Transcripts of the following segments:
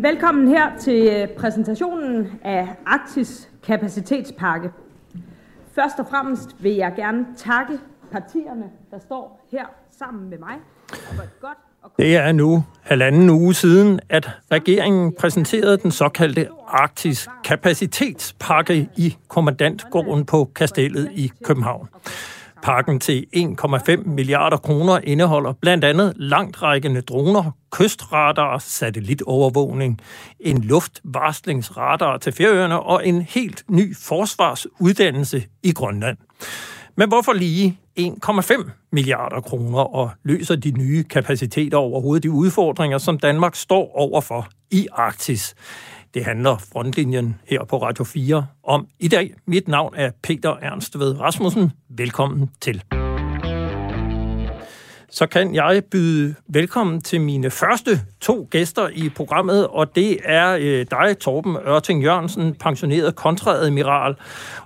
Jamen, velkommen her til øh, præsentationen af Arktis Kapacitetspakke. Først og fremmest vil jeg gerne takke partierne, der står her sammen med mig. Godt det er nu halvanden uge siden, at regeringen præsenterede den såkaldte Arktis Kapacitetspakke i kommandantgården på Kastellet i København. Pakken til 1,5 milliarder kroner indeholder blandt andet langtrækkende droner, kystradar, satellitovervågning, en luftvarslingsradar til Færøerne og en helt ny forsvarsuddannelse i Grønland. Men hvorfor lige 1,5 milliarder kroner og løser de nye kapaciteter overhovedet de udfordringer, som Danmark står overfor i Arktis? Det handler frontlinjen her på Radio 4 om i dag. Mit navn er Peter Ernst ved Rasmussen. Velkommen til. Så kan jeg byde velkommen til mine første to gæster i programmet, og det er øh, dig, Torben Ørting Jørgensen, pensioneret kontradmiral,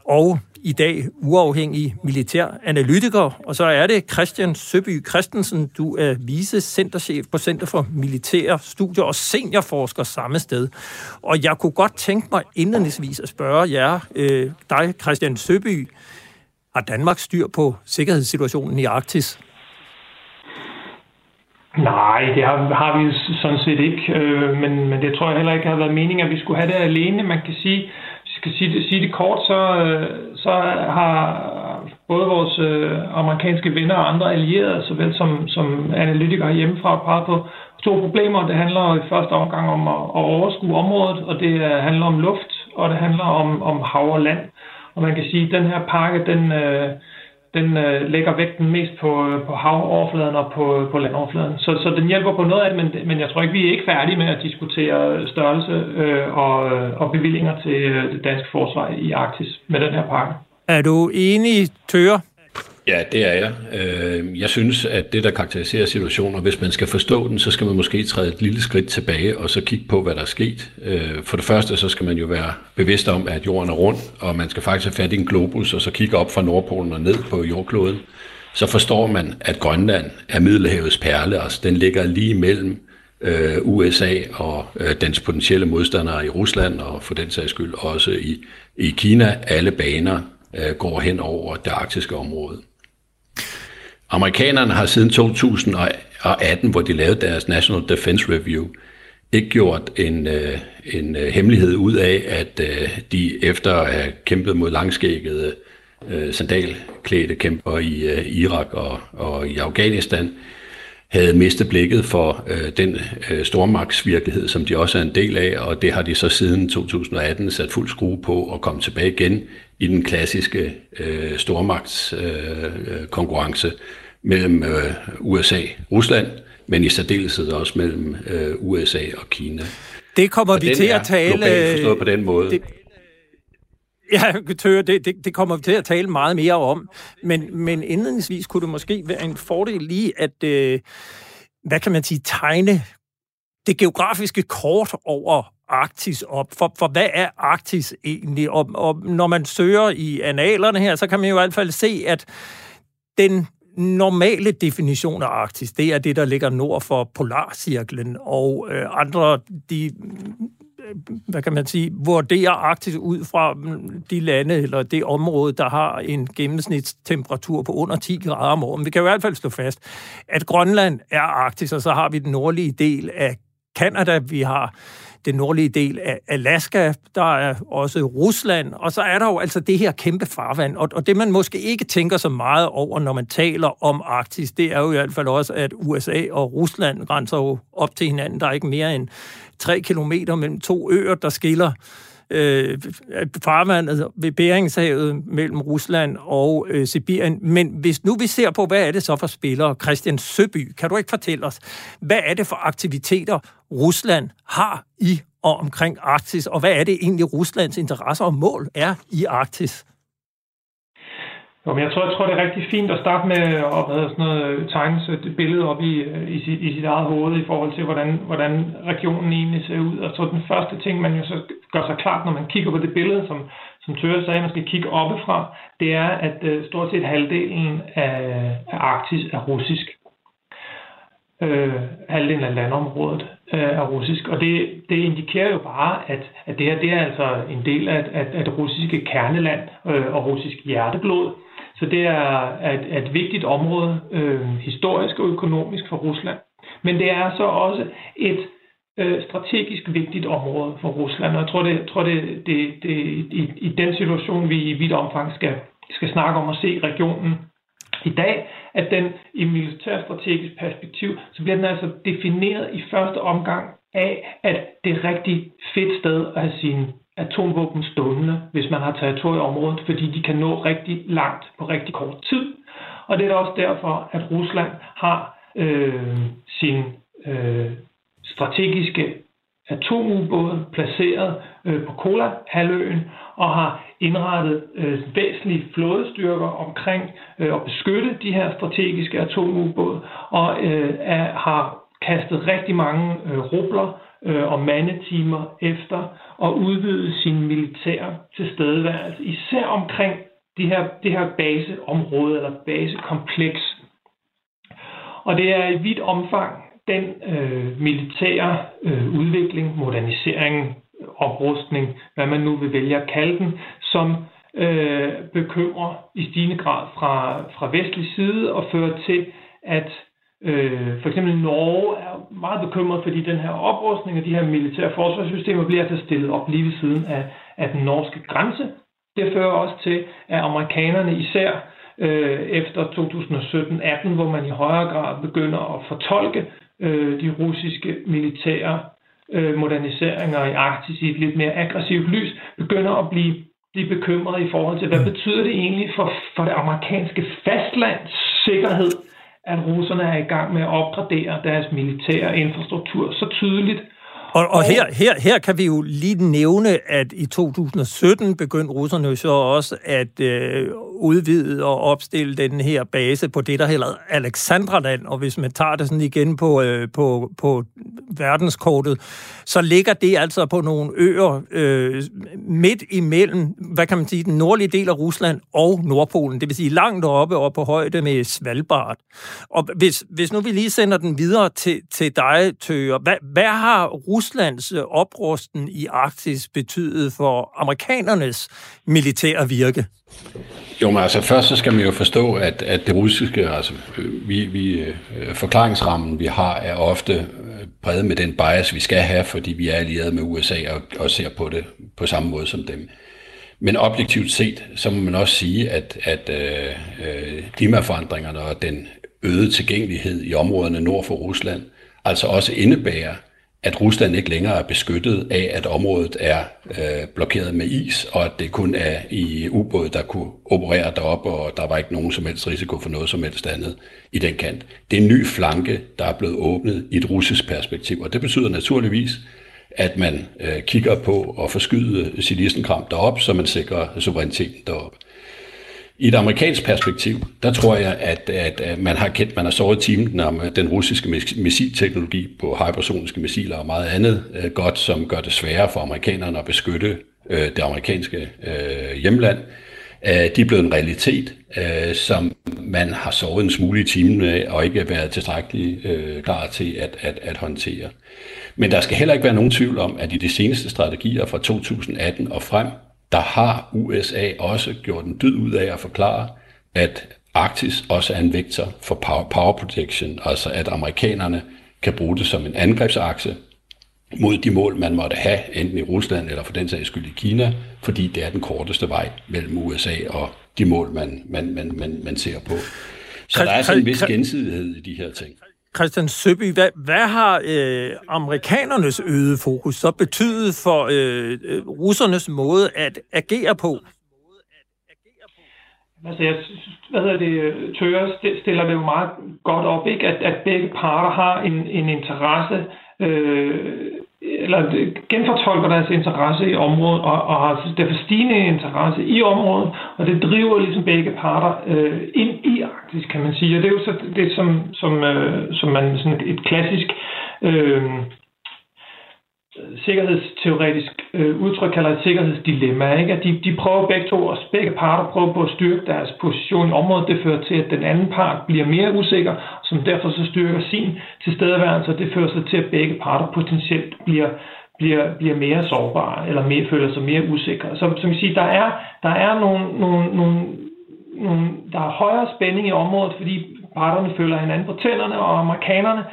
og i dag uafhængig militær analytiker, og så er det Christian Søby Christensen. Du er vice centerchef på Center for Militære Studier og seniorforsker samme sted. Og jeg kunne godt tænke mig indledningsvis at spørge jer, øh, dig Christian Søby, har Danmark styr på sikkerhedssituationen i Arktis? Nej, det har, har vi sådan set ikke, øh, men, men det tror jeg heller ikke har været meningen, at vi skulle have det alene. Man kan sige, skal sige det, sige det kort, så, øh, så har både vores øh, amerikanske venner og andre allierede, såvel som, som analytikere hjemmefra, peget på to problemer. Det handler i første omgang om at, at overskue området, og det øh, handler om luft, og det handler om, om hav og land. Og man kan sige, at den her pakke, den, øh, den øh, lægger vægten mest på, øh, på havoverfladen og på, på landoverfladen. Så, så den hjælper på noget af det, men, men jeg tror ikke, vi er ikke færdige med at diskutere størrelse øh, og, øh, og bevillinger til øh, det danske forsvar i Arktis med den her pakke. Er du enig, Tøre? Ja, det er jeg. Øh, jeg synes, at det, der karakteriserer situationer, hvis man skal forstå den, så skal man måske træde et lille skridt tilbage og så kigge på, hvad der er sket. Øh, for det første, så skal man jo være bevidst om, at jorden er rund, og man skal faktisk have fat i en globus og så kigge op fra Nordpolen og ned på jordkloden. Så forstår man, at Grønland er Middelhavets perle, altså den ligger lige mellem øh, USA og øh, dens potentielle modstandere i Rusland, og for den sags skyld også i, i Kina. Alle baner går hen over det arktiske område. Amerikanerne har siden 2018, hvor de lavede deres National Defense Review, ikke gjort en, øh, en øh, hemmelighed ud af, at øh, de efter at have kæmpet mod langskækkede øh, sandalklædte kæmper i øh, Irak og, og i Afghanistan, havde mistet blikket for øh, den øh, stormagtsvirkelighed, som de også er en del af, og det har de så siden 2018 sat fuld skrue på og komme tilbage igen i den klassiske øh, stormagtskonkurrence. øh, mellem øh, USA og Rusland, men i særdeleshed også mellem øh, USA og Kina. Det kommer og vi til at tale... forstået på den måde. Det, Ja, Tør, det, det, det kommer vi til at tale meget mere om. Men, men indledningsvis kunne det måske være en fordel lige at, øh, hvad kan man sige, tegne det geografiske kort over Arktis op. For, for hvad er Arktis egentlig? Og, og når man søger i analerne her, så kan man jo i hvert fald se, at den normale definition af Arktis, det er det, der ligger nord for Polarcirklen, og øh, andre, de øh, hvad kan man sige, vurderer Arktis ud fra mm, de lande eller det område, der har en gennemsnitstemperatur på under 10 grader om året. Men vi kan i hvert fald slå fast, at Grønland er Arktis, og så har vi den nordlige del af Kanada, vi har den nordlige del af Alaska, der er også Rusland, og så er der jo altså det her kæmpe farvand, og, og det man måske ikke tænker så meget over, når man taler om Arktis, det er jo i hvert fald også, at USA og Rusland grænser jo op til hinanden. Der er ikke mere end tre kilometer mellem to øer, der skiller øh, farvandet altså, ved Beringshavet mellem Rusland og øh, Sibirien. Men hvis nu vi ser på, hvad er det så for spillere? Christian Søby, kan du ikke fortælle os, hvad er det for aktiviteter, Rusland har i og omkring Arktis, og hvad er det egentlig, Ruslands interesser og mål er i Arktis? Jo, men jeg tror, jeg tror, det er rigtig fint at starte med at hvad sådan noget, tegne et billede op i, i, sit, i sit eget hoved i forhold til, hvordan, hvordan regionen egentlig ser ud. Og så den første ting, man jo så gør sig klart, når man kigger på det billede, som, som Tøre sagde, man skal kigge oppefra, det er, at uh, stort set halvdelen af, af Arktis er russisk. øh, halvdelen af landområdet øh, er russisk. Og det, det indikerer jo bare, at, at det her det er altså en del af, af, af det russiske kerneland øh, og russisk hjerteblod. Så det er et, et vigtigt område, øh, historisk og økonomisk for Rusland. Men det er så også et øh, strategisk vigtigt område for Rusland. Og jeg tror, det, tror det, det, det i, i den situation, vi i vidt omfang skal, skal snakke om at se regionen i dag, at den i militærstrategisk perspektiv, så bliver den altså defineret i første omgang af, at det er et rigtig fedt sted at have sine atomvåben stående, hvis man har territorieområdet, fordi de kan nå rigtig langt på rigtig kort tid. Og det er også derfor, at Rusland har øh, sin øh, strategiske atomubåde placeret øh, på Kola-halvøen og har indrettet øh, væsentlige flådestyrker omkring øh, at beskytte de her strategiske atomubåde og øh, er, har kastet rigtig mange øh, rubler øh, og mandetimer efter at udvide sin militære tilstedeværelse, især omkring det her, det her baseområde eller basekompleks. Og det er i vidt omfang den øh, militære øh, udvikling, modernisering, oprustning, hvad man nu vil vælge at kalde den, som øh, bekymrer i stigende grad fra, fra vestlig side og fører til, at øh, for eksempel Norge er meget bekymret, fordi den her oprustning af de her militære forsvarssystemer bliver altså stillet op lige ved siden af, af den norske grænse. Det fører også til, at amerikanerne især øh, efter 2017-18, hvor man i højere grad begynder at fortolke øh, de russiske militære øh, moderniseringer i Arktis i et lidt mere aggressivt lys, begynder at blive, blive bekymret i forhold til, hvad betyder det egentlig for, for det amerikanske fastlands sikkerhed, at russerne er i gang med at opgradere deres militære infrastruktur så tydeligt, og, og her, her, her kan vi jo lige nævne, at i 2017 begyndte russerne så også at øh, udvide og opstille den her base på det, der hedder Alexandraland. Og hvis man tager det sådan igen på, øh, på, på verdenskortet, så ligger det altså på nogle øer øh, midt imellem, hvad kan man sige, den nordlige del af Rusland og Nordpolen. Det vil sige langt oppe og på højde med Svalbard. Og hvis, hvis nu vi lige sender den videre til, til dig, Tøger, hvad, hvad har Ruslands øh, oprusten i Arktis betydet for amerikanernes militære virke? Jo, men altså først så skal man jo forstå, at, at det russiske, altså øh, vi, vi, øh, forklaringsrammen vi har, er ofte præget med den bias, vi skal have, fordi vi er allieret med USA og, og ser på det på samme måde som dem. Men objektivt set, så må man også sige, at, at øh, øh klimaforandringerne og den øgede tilgængelighed i områderne nord for Rusland, altså også indebærer, at Rusland ikke længere er beskyttet af, at området er øh, blokeret med is, og at det kun er i ubåde, der kunne operere derop, og der var ikke nogen som helst risiko for noget som helst andet i den kant. Det er en ny flanke, der er blevet åbnet i et russisk perspektiv, og det betyder naturligvis, at man øh, kigger på at forskyde sit isenkram derop, så man sikrer suveræniteten derop. I et amerikansk perspektiv, der tror jeg, at, at man har kendt, man har såret timen om den russiske missilteknologi på hypersoniske missiler og meget andet øh, godt, som gør det sværere for amerikanerne at beskytte øh, det amerikanske øh, hjemland. Øh, de er blevet en realitet, øh, som man har såret en smule i timen med og ikke været tilstrækkeligt øh, klar til at, at, at håndtere. Men der skal heller ikke være nogen tvivl om, at i de seneste strategier fra 2018 og frem, der har USA også gjort en dyd ud af at forklare, at Arktis også er en vektor for power, power protection, altså at amerikanerne kan bruge det som en angrebsakse mod de mål, man måtte have, enten i Rusland eller for den sags skyld i Kina, fordi det er den korteste vej mellem USA og de mål, man, man, man, man, man ser på. Så der er sådan en vis gensidighed i de her ting. Christian Søby, hvad, hvad har øh, amerikanernes øget fokus så betydet for øh, øh russernes måde at agere på? Altså, jeg, hvad hedder det, Tøger stiller det jo meget godt op, ikke? At, at begge parter har en, en interesse øh, eller genfortolker deres interesse i området, og, og har derfor stigende interesse i området, og det driver ligesom begge parter øh, ind i Arktis, kan man sige. Og det er jo så det, som, som, øh, som man sådan et klassisk øh, Øh, sikkerhedsteoretisk øh, udtryk kalder et sikkerhedsdilemma. Ikke? At de, de prøver begge to, og begge parter prøver på at styrke deres position i området. Det fører til, at den anden part bliver mere usikker, som derfor så styrker sin tilstedeværelse, og det fører så til, at begge parter potentielt bliver, bliver, bliver mere sårbare, eller mere, føler sig mere usikre. Så som jeg siger, der er, der er nogle, nogle, nogle, nogle, der er højere spænding i området, fordi parterne føler hinanden på tænderne, og amerikanerne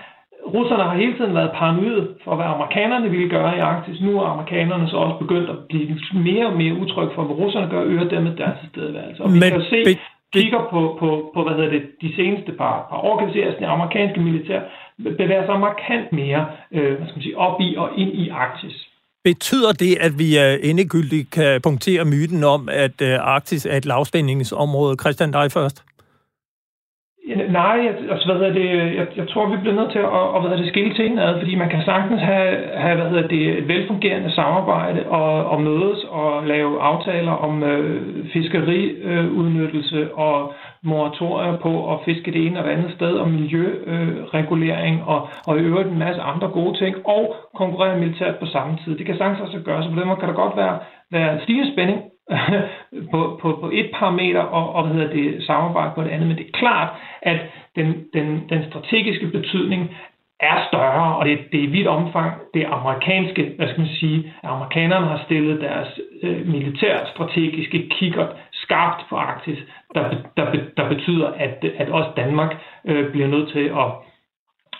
russerne har hele tiden været paranoide for, hvad amerikanerne ville gøre i Arktis. Nu er amerikanerne så også begyndt at blive mere og mere utryg for, hvad russerne gør, øger dermed deres tilstedeværelse. Og vi Men, kan jo se, be, be, kigger på, på, på, hvad hedder det, de seneste par, par år, kan vi se, at det amerikanske militær bevæger sig markant mere øh, hvad skal man sige, op i og ind i Arktis. Betyder det, at vi endegyldigt kan punktere myten om, at uh, Arktis er et lavspændingsområde? Christian, dig først. Nej, jeg, altså, hvad det, jeg, jeg tror, vi bliver nødt til at, at hvad det, skille tingene ad, fordi man kan sagtens have, have hvad hedder det, et velfungerende samarbejde og, og mødes og lave aftaler om øh, fiskeriudnyttelse øh, og moratorier på at fiske det ene og det andet sted, og miljøregulering øh, og, og i øvrigt en masse andre gode ting, og konkurrere militært på samme tid. Det kan sagtens også gøres, så på den måde kan der godt være, være stigende spænding på, på, på et parameter og, og hvad hedder det, samarbejde på det andet. Men det er klart, at den, den, den strategiske betydning er større, og det, det er i vidt omfang det amerikanske, hvad skal man sige, at amerikanerne har stillet deres øh, militærstrategiske kigger skarpt på Arktis, der, der, der betyder, at, at også Danmark øh, bliver nødt til at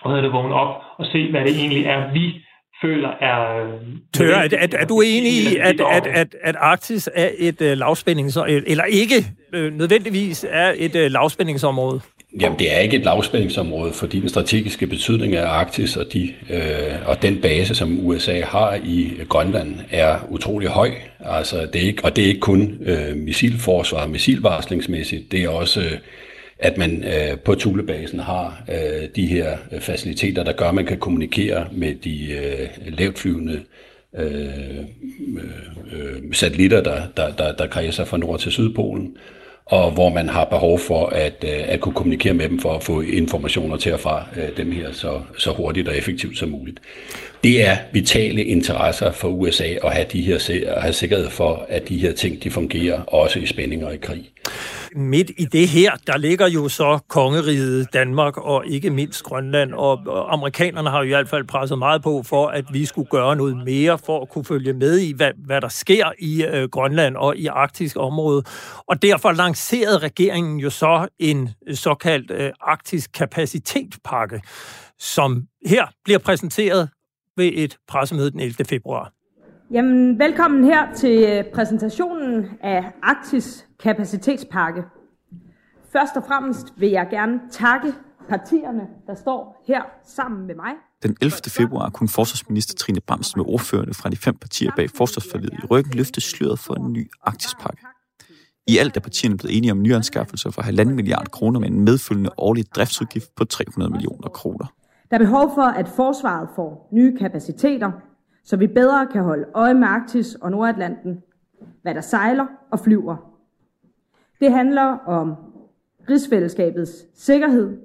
hvad det, vågne op og se, hvad det egentlig er, vi føler er... Øh, Tør, er, er, er du enig i, at, at, at, at Arktis er et uh, lavspændingsområde, eller ikke uh, nødvendigvis er et uh, lavspændingsområde? Jamen, det er ikke et lavspændingsområde, fordi den strategiske betydning af Arktis og, de, øh, og den base, som USA har i Grønland, er utrolig høj. Altså, det er ikke, og det er ikke kun øh, missilforsvar, missilvarslingsmæssigt, det er også... Øh, at man øh, på Tulebasen har øh, de her øh, faciliteter, der gør, at man kan kommunikere med de øh, lavtflyvende øh, øh, øh satellitter, der, der, der, der kredser fra nord til sydpolen, og hvor man har behov for at, øh, at kunne kommunikere med dem for at få informationer til og fra øh, dem her så, så hurtigt og effektivt som muligt. Det er vitale interesser for USA at have, de her, at have sikkerhed for, at de her ting de fungerer også i spændinger og i krig midt i det her, der ligger jo så kongeriget Danmark og ikke mindst Grønland, og amerikanerne har jo i hvert fald presset meget på for, at vi skulle gøre noget mere for at kunne følge med i, hvad, hvad der sker i øh, Grønland og i arktisk område. Og derfor lancerede regeringen jo så en såkaldt øh, arktisk kapacitetspakke, som her bliver præsenteret ved et pressemøde den 11. februar. Jamen, velkommen her til øh, præsentationen af Arktis Kapacitetspakke. Først og fremmest vil jeg gerne takke partierne, der står her sammen med mig. Den 11. februar kunne forsvarsminister Trine Bramsen med ordførende fra de fem partier bag forsvarsforledet i ryggen løfte sløret for en ny Arktispakke. I alt er partierne blevet enige om nyanskaffelser for 1,5 milliard kroner med en medfølgende årlig driftsudgift på 300 millioner kroner. Der er behov for, at forsvaret får nye kapaciteter, så vi bedre kan holde øje med Arktis og Nordatlanten, hvad der sejler og flyver. Det handler om rigsfællesskabets sikkerhed,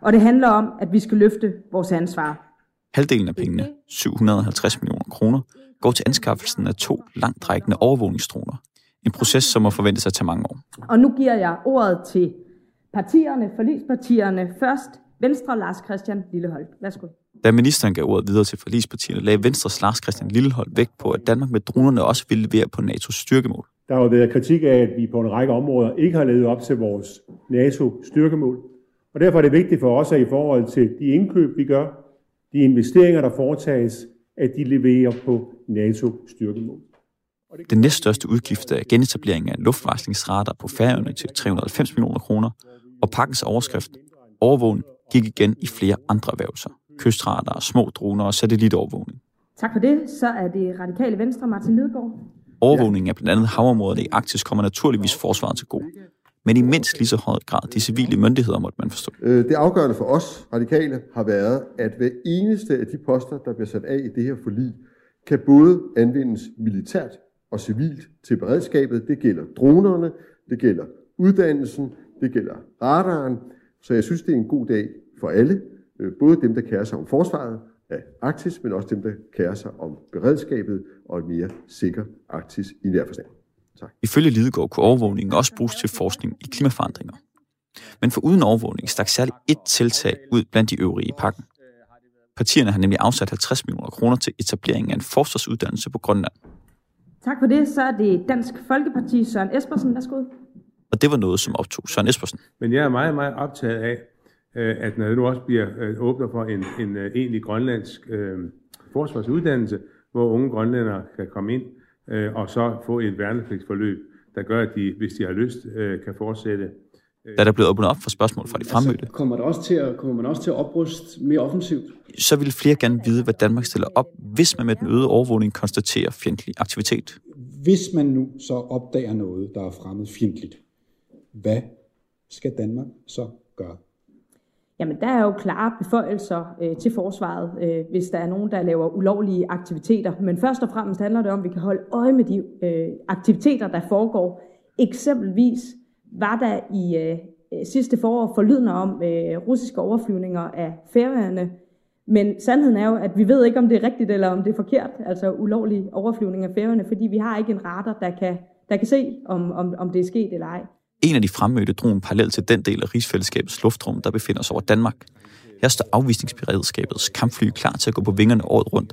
og det handler om, at vi skal løfte vores ansvar. Halvdelen af pengene, 750 millioner kroner, går til anskaffelsen af to langtrækkende overvågningsdroner. En proces, som må forventes at tage mange år. Og nu giver jeg ordet til partierne, forligspartierne. Først Venstre, Lars Christian Lillehold. Værsgo. Da ministeren gav ordet videre til forligspartierne, lagde Venstres Lars Christian Lillehold vægt på, at Danmark med dronerne også ville levere på NATO's styrkemål. Der har været kritik af, at vi på en række områder ikke har levet op til vores NATO-styrkemål. Og derfor er det vigtigt for os, at i forhold til de indkøb, vi gør, de investeringer, der foretages, at de leverer på NATO-styrkemål. Den næststørste udgift er genetablering af luftvarslingsradar på Færøerne til 390 millioner kroner, og pakkens overskrift, overvågning, gik igen i flere andre erhvervelser kystradar, små droner og satellitovervågning. Tak for det. Så er det radikale venstre, Martin Lidegaard. Overvågningen af blandt andet havområdet i Arktis kommer naturligvis forsvaret til god. Men i mindst lige så høj grad de civile myndigheder, måtte man forstå. Øh, det afgørende for os radikale har været, at hver eneste af de poster, der bliver sat af i det her forlig, kan både anvendes militært og civilt til beredskabet. Det gælder dronerne, det gælder uddannelsen, det gælder radaren. Så jeg synes, det er en god dag for alle. Øh, både dem, der kærer sig om forsvaret, af Arktis, men også dem, der kærer sig om beredskabet og et mere sikker Arktis i nær forstand. Tak. Ifølge Lidegaard kunne overvågningen også bruges til forskning i klimaforandringer. Men for uden overvågning stak særligt et tiltag ud blandt de øvrige i pakken. Partierne har nemlig afsat 50 millioner kroner til etablering af en forsvarsuddannelse på Grønland. Tak for det. Så er det Dansk Folkeparti Søren Espersen. Værsgo. Og det var noget, som optog Søren Espersen. Men jeg er meget, meget optaget af, øh, at når det nu også bliver øh, åbner for en, en øh, egentlig grønlandsk øh, forsvarsuddannelse, hvor unge grønlændere kan komme ind øh, og så få et værnepligtsforløb, der gør, at de, hvis de har lyst, øh, kan fortsætte da der blev åbnet op for spørgsmål fra de fremmødte. Altså, kommer, der også til at, kommer man også til at opruste mere offensivt? Så vil flere gerne vide, hvad Danmark stiller op, hvis man med den øgede overvågning konstaterer fjendtlig aktivitet. Hvis man nu så opdager noget, der er fremmed fjendtligt, hvad skal Danmark så gøre? Jamen, der er jo klare beføjelser øh, til forsvaret, øh, hvis der er nogen, der laver ulovlige aktiviteter. Men først og fremmest handler det om, at vi kan holde øje med de øh, aktiviteter, der foregår. Eksempelvis var der i øh, sidste forår forlydende om øh, russiske overflyvninger af færøerne. Men sandheden er jo, at vi ved ikke, om det er rigtigt eller om det er forkert, altså ulovlig overflyvning af færøerne, fordi vi har ikke en radar, der kan, der kan se, om, om, om det er sket eller ej. En af de fremmødte drog en parallel til den del af rigsfællesskabets luftrum, der befinder sig over Danmark. Her står afvisningsberedskabets kampfly klar til at gå på vingerne året rundt,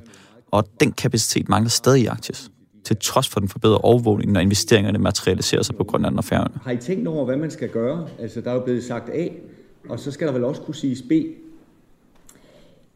og den kapacitet mangler stadig i Arktis til trods for den forbedrede overvågning, når investeringerne materialiserer sig på Grønland og Færøerne. Har I tænkt over, hvad man skal gøre? Altså, der er jo blevet sagt A, og så skal der vel også kunne siges B.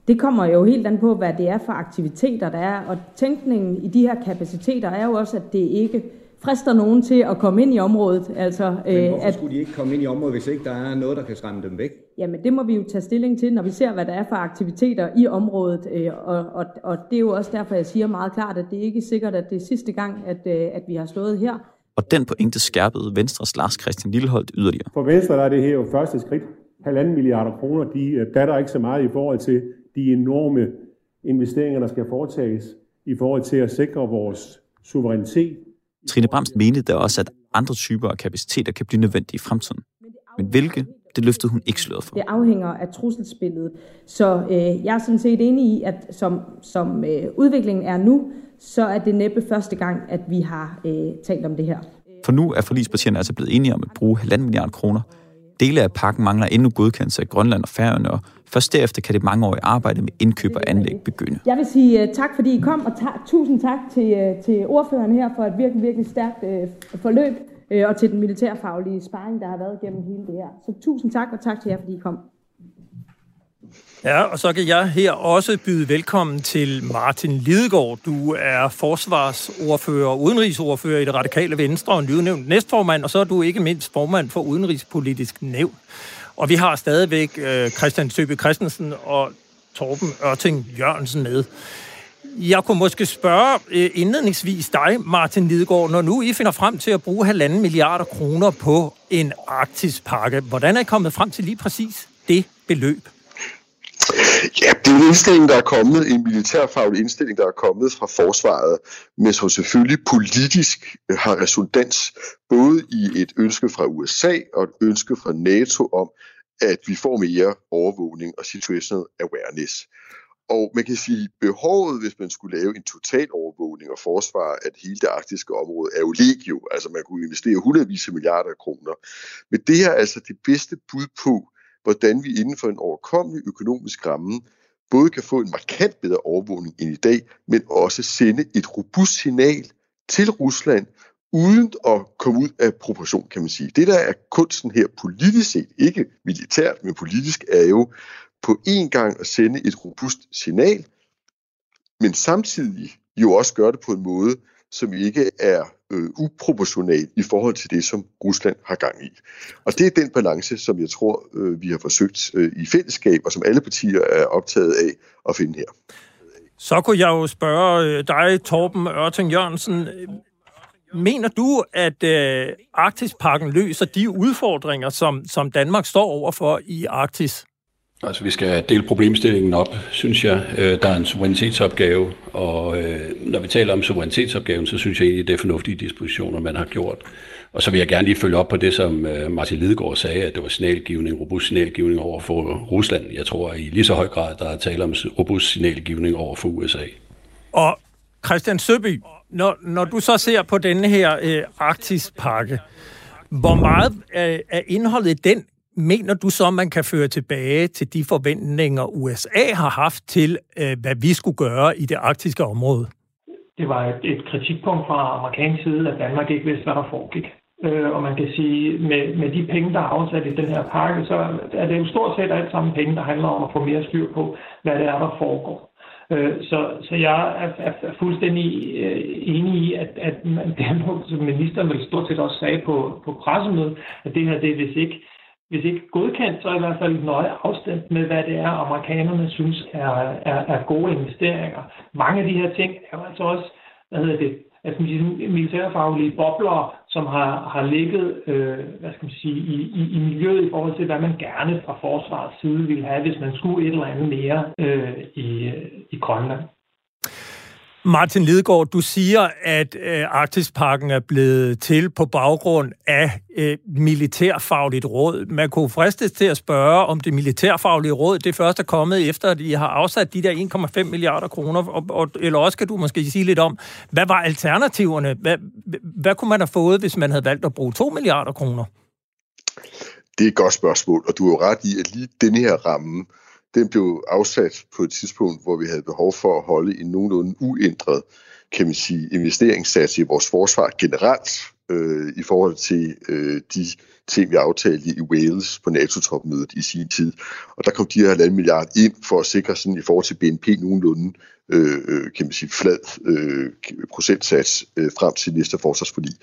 Det kommer jo helt an på, hvad det er for aktiviteter, der er. Og tænkningen i de her kapaciteter er jo også, at det ikke frister nogen til at komme ind i området. Altså, Men hvorfor at, skulle de ikke komme ind i området, hvis ikke der er noget, der kan skræmme dem væk? Jamen det må vi jo tage stilling til, når vi ser, hvad der er for aktiviteter i området. Øh, og, og, og det er jo også derfor, jeg siger meget klart, at det er ikke sikkert, at det er sidste gang, at, øh, at vi har stået her. Og den pointe skærpede Venstres Lars Christian Lilleholdt yderligere. For Venstre der er det her jo første skridt. Halvanden milliarder kroner, de batter ikke så meget i forhold til de enorme investeringer, der skal foretages i forhold til at sikre vores suverænitet Trine Bremst mente da også, at andre typer af kapaciteter kan blive nødvendige i fremtiden. Men hvilke, det løftede hun ikke sløret for. Det afhænger af trusselsbilledet. Så øh, jeg er sådan set enig i, at som, som øh, udviklingen er nu, så er det næppe første gang, at vi har øh, talt om det her. For nu er forligspartierne altså blevet enige om at bruge 1,5 milliard kroner. Dele af pakken mangler endnu godkendelse af Grønland og Færøerne, og Først derefter kan det mangeårige arbejde med indkøb og anlæg begynde. Jeg vil sige uh, tak, fordi I kom, og ta- tusind tak til, uh, til ordføreren her for et virkelig, virkelig stærkt uh, forløb, uh, og til den militærfaglige sparring, der har været gennem hele det her. Så tusind tak, og tak til jer, fordi I kom. Ja, og så kan jeg her også byde velkommen til Martin Lidegaard. Du er forsvarsordfører og udenrigsordfører i det radikale Venstre og nyudnævnt næstformand, og så er du ikke mindst formand for Udenrigspolitisk Nævn. Og vi har stadigvæk øh, Christian Søby Christensen og Torben Ørting Jørgensen med. Jeg kunne måske spørge øh, indledningsvis dig, Martin Lidegaard, når nu I finder frem til at bruge halvanden milliarder kroner på en pakke. Hvordan er I kommet frem til lige præcis det beløb? Ja, det er en indstilling, der er kommet, en militærfaglig indstilling, der er kommet fra forsvaret, men som selvfølgelig politisk øh, har resonans både i et ønske fra USA og et ønske fra NATO om, at vi får mere overvågning og situational awareness. Og man kan sige, behovet, hvis man skulle lave en total overvågning og forsvar af hele det arktiske område, er jo legio. Altså man kunne investere hundredvis af milliarder af kroner. Men det er altså det bedste bud på, hvordan vi inden for en overkommelig økonomisk ramme både kan få en markant bedre overvågning end i dag, men også sende et robust signal til Rusland, uden at komme ud af proportion, kan man sige. Det, der er kunsten her politisk set, ikke militært, men politisk, er jo på en gang at sende et robust signal, men samtidig jo også gøre det på en måde, som ikke er øh, uproportional i forhold til det, som Rusland har gang i. Og det er den balance, som jeg tror, øh, vi har forsøgt øh, i fællesskab, og som alle partier er optaget af at finde her. Så kunne jeg jo spørge øh, dig, Torben Ørting Jørgensen. Mener du, at øh, Arktispakken løser de udfordringer, som, som Danmark står overfor i Arktis? Altså, vi skal dele problemstillingen op, synes jeg. Øh, der er en suverænitetsopgave, og øh, når vi taler om suverænitetsopgaven, så synes jeg egentlig, det er fornuftige dispositioner, man har gjort. Og så vil jeg gerne lige følge op på det, som øh, Martin Lidegaard sagde, at det var signalgivning, robust signalgivning over for Rusland. Jeg tror at i lige så høj grad, der er tale om robust signalgivning over for USA. Og Christian Søby, når, når du så ser på denne her øh, Arktis-pakke, hvor meget af, øh, af indholdet i den mener du så, man kan føre tilbage til de forventninger, USA har haft til, øh, hvad vi skulle gøre i det arktiske område? Det var et, et kritikpunkt fra amerikansk side, at Danmark ikke vidste, hvad der foregik. Øh, og man kan sige, med, med de penge, der er afsat i den her pakke, så er det jo stort set alt sammen penge, der handler om at få mere styr på, hvad det er, der foregår. Øh, så, så jeg er, er, er fuldstændig øh, enig i, at, at man, det er som ministeren vel stort set også sagde på, på pressemødet, at det her, det er hvis ikke hvis ikke godkendt, så i hvert fald nøje afstemt med, hvad det er, amerikanerne synes er, er, er gode investeringer. Mange af de her ting er jo altså også, hvad hedder det, altså militærfaglige bobler, som har, har ligget øh, hvad skal man sige, i, i, i miljøet i forhold til, hvad man gerne fra forsvarets side ville have, hvis man skulle et eller andet mere øh, i, i Grønland. Martin Lidegaard, du siger, at øh, Arktisparken er blevet til på baggrund af øh, militærfagligt råd. Man kunne fristes til at spørge, om det militærfaglige råd det først er kommet efter, at I har afsat de der 1,5 milliarder kroner, og, og, eller også kan du måske sige lidt om, hvad var alternativerne? Hvad, hvad kunne man have fået, hvis man havde valgt at bruge 2 milliarder kroner? Det er et godt spørgsmål, og du er jo ret i, at lige denne her ramme, den blev afsat på et tidspunkt, hvor vi havde behov for at holde en nogenlunde uændret kan man sige, investeringssats i vores forsvar generelt øh, i forhold til øh, de ting, vi aftalte i Wales på NATO-topmødet i sin tid. Og der kom de her halvanden milliard ind for at sikre sådan i forhold til BNP nogenlunde øh, øh, kan man sige, flad øh, procentsats øh, frem til næste forsvarsforlig.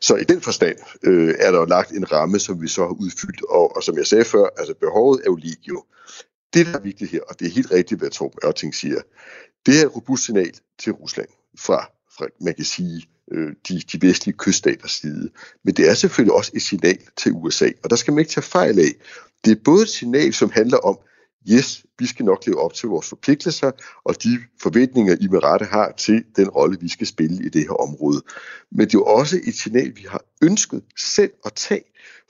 Så i den forstand øh, er der jo lagt en ramme, som vi så har udfyldt, og, og som jeg sagde før, altså behovet er jo legio det, der er vigtigt her, og det er helt rigtigt, hvad Torben Ørting siger, det er et robust signal til Rusland fra, fra man kan sige, øh, de, de vestlige kyststaters side. Men det er selvfølgelig også et signal til USA, og der skal man ikke tage fejl af. Det er både et signal, som handler om, yes, vi skal nok leve op til vores forpligtelser, og de forventninger, I med rette har til den rolle, vi skal spille i det her område. Men det er jo også et signal, vi har ønsket selv at tage,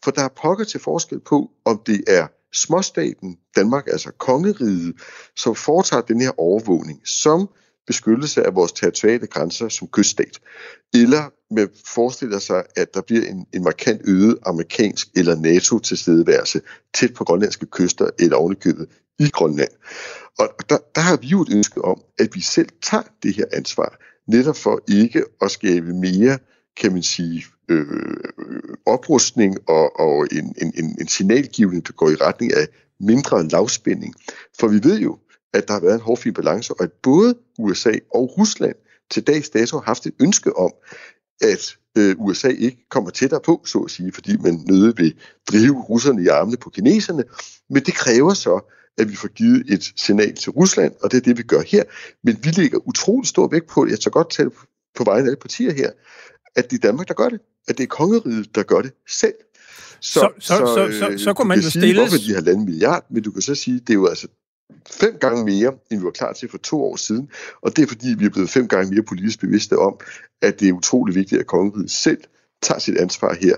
for der er pokker til forskel på, om det er småstaten Danmark, altså kongeriget, som foretager den her overvågning som beskyttelse af vores territoriale grænser som kyststat. Eller man forestiller sig, at der bliver en, en markant øget amerikansk eller NATO-tilstedeværelse tæt på grønlandske kyster eller ovenikøbet i Grønland. Og der, der har vi jo et ønske om, at vi selv tager det her ansvar, netop for ikke at skabe mere, kan man sige, øh, oprustning og, og en, en, en, en signalgivning, der går i retning af mindre lavspænding. For vi ved jo, at der har været en hårdfin balance, og at både USA og Rusland til dags dato har haft et ønske om, at øh, USA ikke kommer tættere på, så at sige, fordi man nøde vil drive russerne i armene på kineserne. Men det kræver så, at vi får givet et signal til Rusland, og det er det, vi gør her. Men vi lægger utrolig stor vægt på, jeg tager godt tale på vegne af alle partier her, at det er Danmark, der gør det. At det er kongeriget, der gør det selv. Så, så, så, så, så, så, så kunne man jo stille... Hvorfor de har landet milliard, men du kan så sige, det er jo altså fem gange mere, end vi var klar til for to år siden. Og det er fordi, vi er blevet fem gange mere politisk bevidste om, at det er utrolig vigtigt, at kongeriget selv tager sit ansvar her.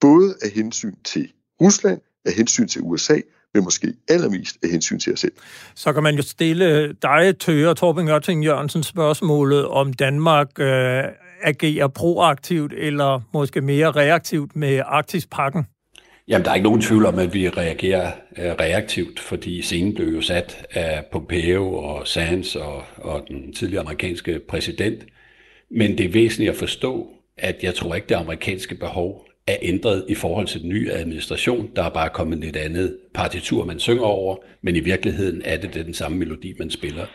Både af hensyn til Rusland, af hensyn til USA, men måske allermest af hensyn til os selv. Så kan man jo stille dig, Tøger, Torben Ørting Jørgensen, spørgsmålet, om Danmark øh, agere proaktivt eller måske mere reaktivt med Arktispakken? Jamen, der er ikke nogen tvivl om, at vi reagerer uh, reaktivt, fordi scenen blev jo sat af Pompeo og Sands og, og den tidligere amerikanske præsident. Men det er væsentligt at forstå, at jeg tror ikke, det amerikanske behov er ændret i forhold til den nye administration. Der er bare kommet lidt andet partitur, man synger over, men i virkeligheden er det den samme melodi, man spiller.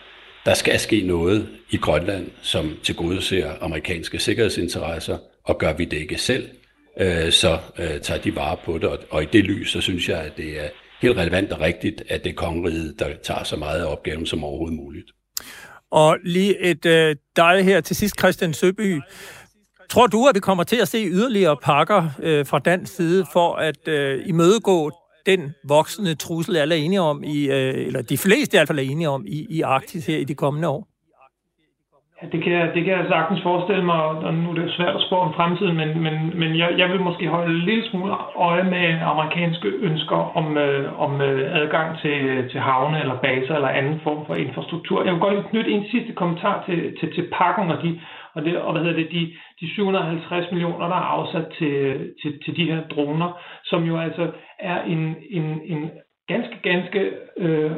Der skal ske noget i Grønland, som tilgodeser amerikanske sikkerhedsinteresser, og gør vi det ikke selv, øh, så øh, tager de vare på det. Og, i det lys, så synes jeg, at det er helt relevant og rigtigt, at det er kongeriget, der tager så meget af opgaven som overhovedet muligt. Og lige et øh, dig her til sidst, Christian Søby. Tror du, at vi kommer til at se yderligere pakker øh, fra dansk side for at øh, imødegå den voksende trussel, alle er enige om, i, øh, eller de fleste i hvert fald er enige om, i, i Arktis her i de kommende år? Ja, det kan, jeg, det kan jeg sagtens forestille mig, og nu er det svært at spå om fremtiden, men, men, men jeg, jeg vil måske holde en lille smule øje med amerikanske ønsker om, øh, om øh, adgang til, øh, til havne eller baser eller anden form for infrastruktur. Jeg vil godt lige knytte en sidste kommentar til, til, til pakken og, de, og, det, og hvad hedder det, de, de 750 millioner, der er afsat til, til, til de her droner, som jo altså er en, en, en ganske, ganske øh,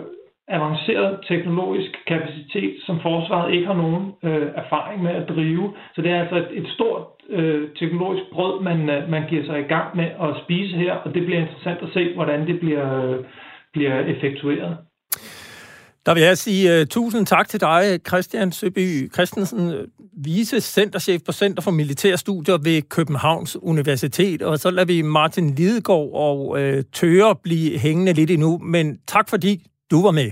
avanceret teknologisk kapacitet, som forsvaret ikke har nogen øh, erfaring med at drive. Så det er altså et, et stort øh, teknologisk brød, man, øh, man giver sig i gang med at spise her, og det bliver interessant at se, hvordan det bliver, øh, bliver effektueret. Der vil jeg sige uh, tusind tak til dig, Christian Søby Christensen, vice centerchef på Center for Militære Studier ved Københavns Universitet. Og så lader vi Martin Lidegaard og uh, Tøre blive hængende lidt endnu. Men tak fordi du var med.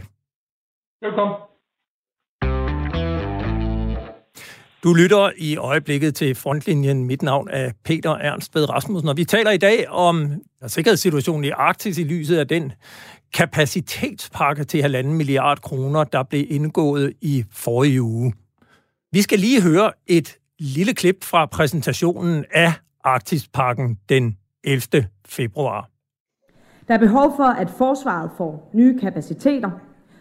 Velkommen. Du lytter i øjeblikket til Frontlinjen. Mit navn er Peter Ernst Ved Rasmussen, og vi taler i dag om sikkerhedssituationen i Arktis i lyset af den kapacitetspakke til 1,5 milliard kroner, der blev indgået i forrige uge. Vi skal lige høre et lille klip fra præsentationen af Arktispakken den 11. februar. Der er behov for, at forsvaret får nye kapaciteter,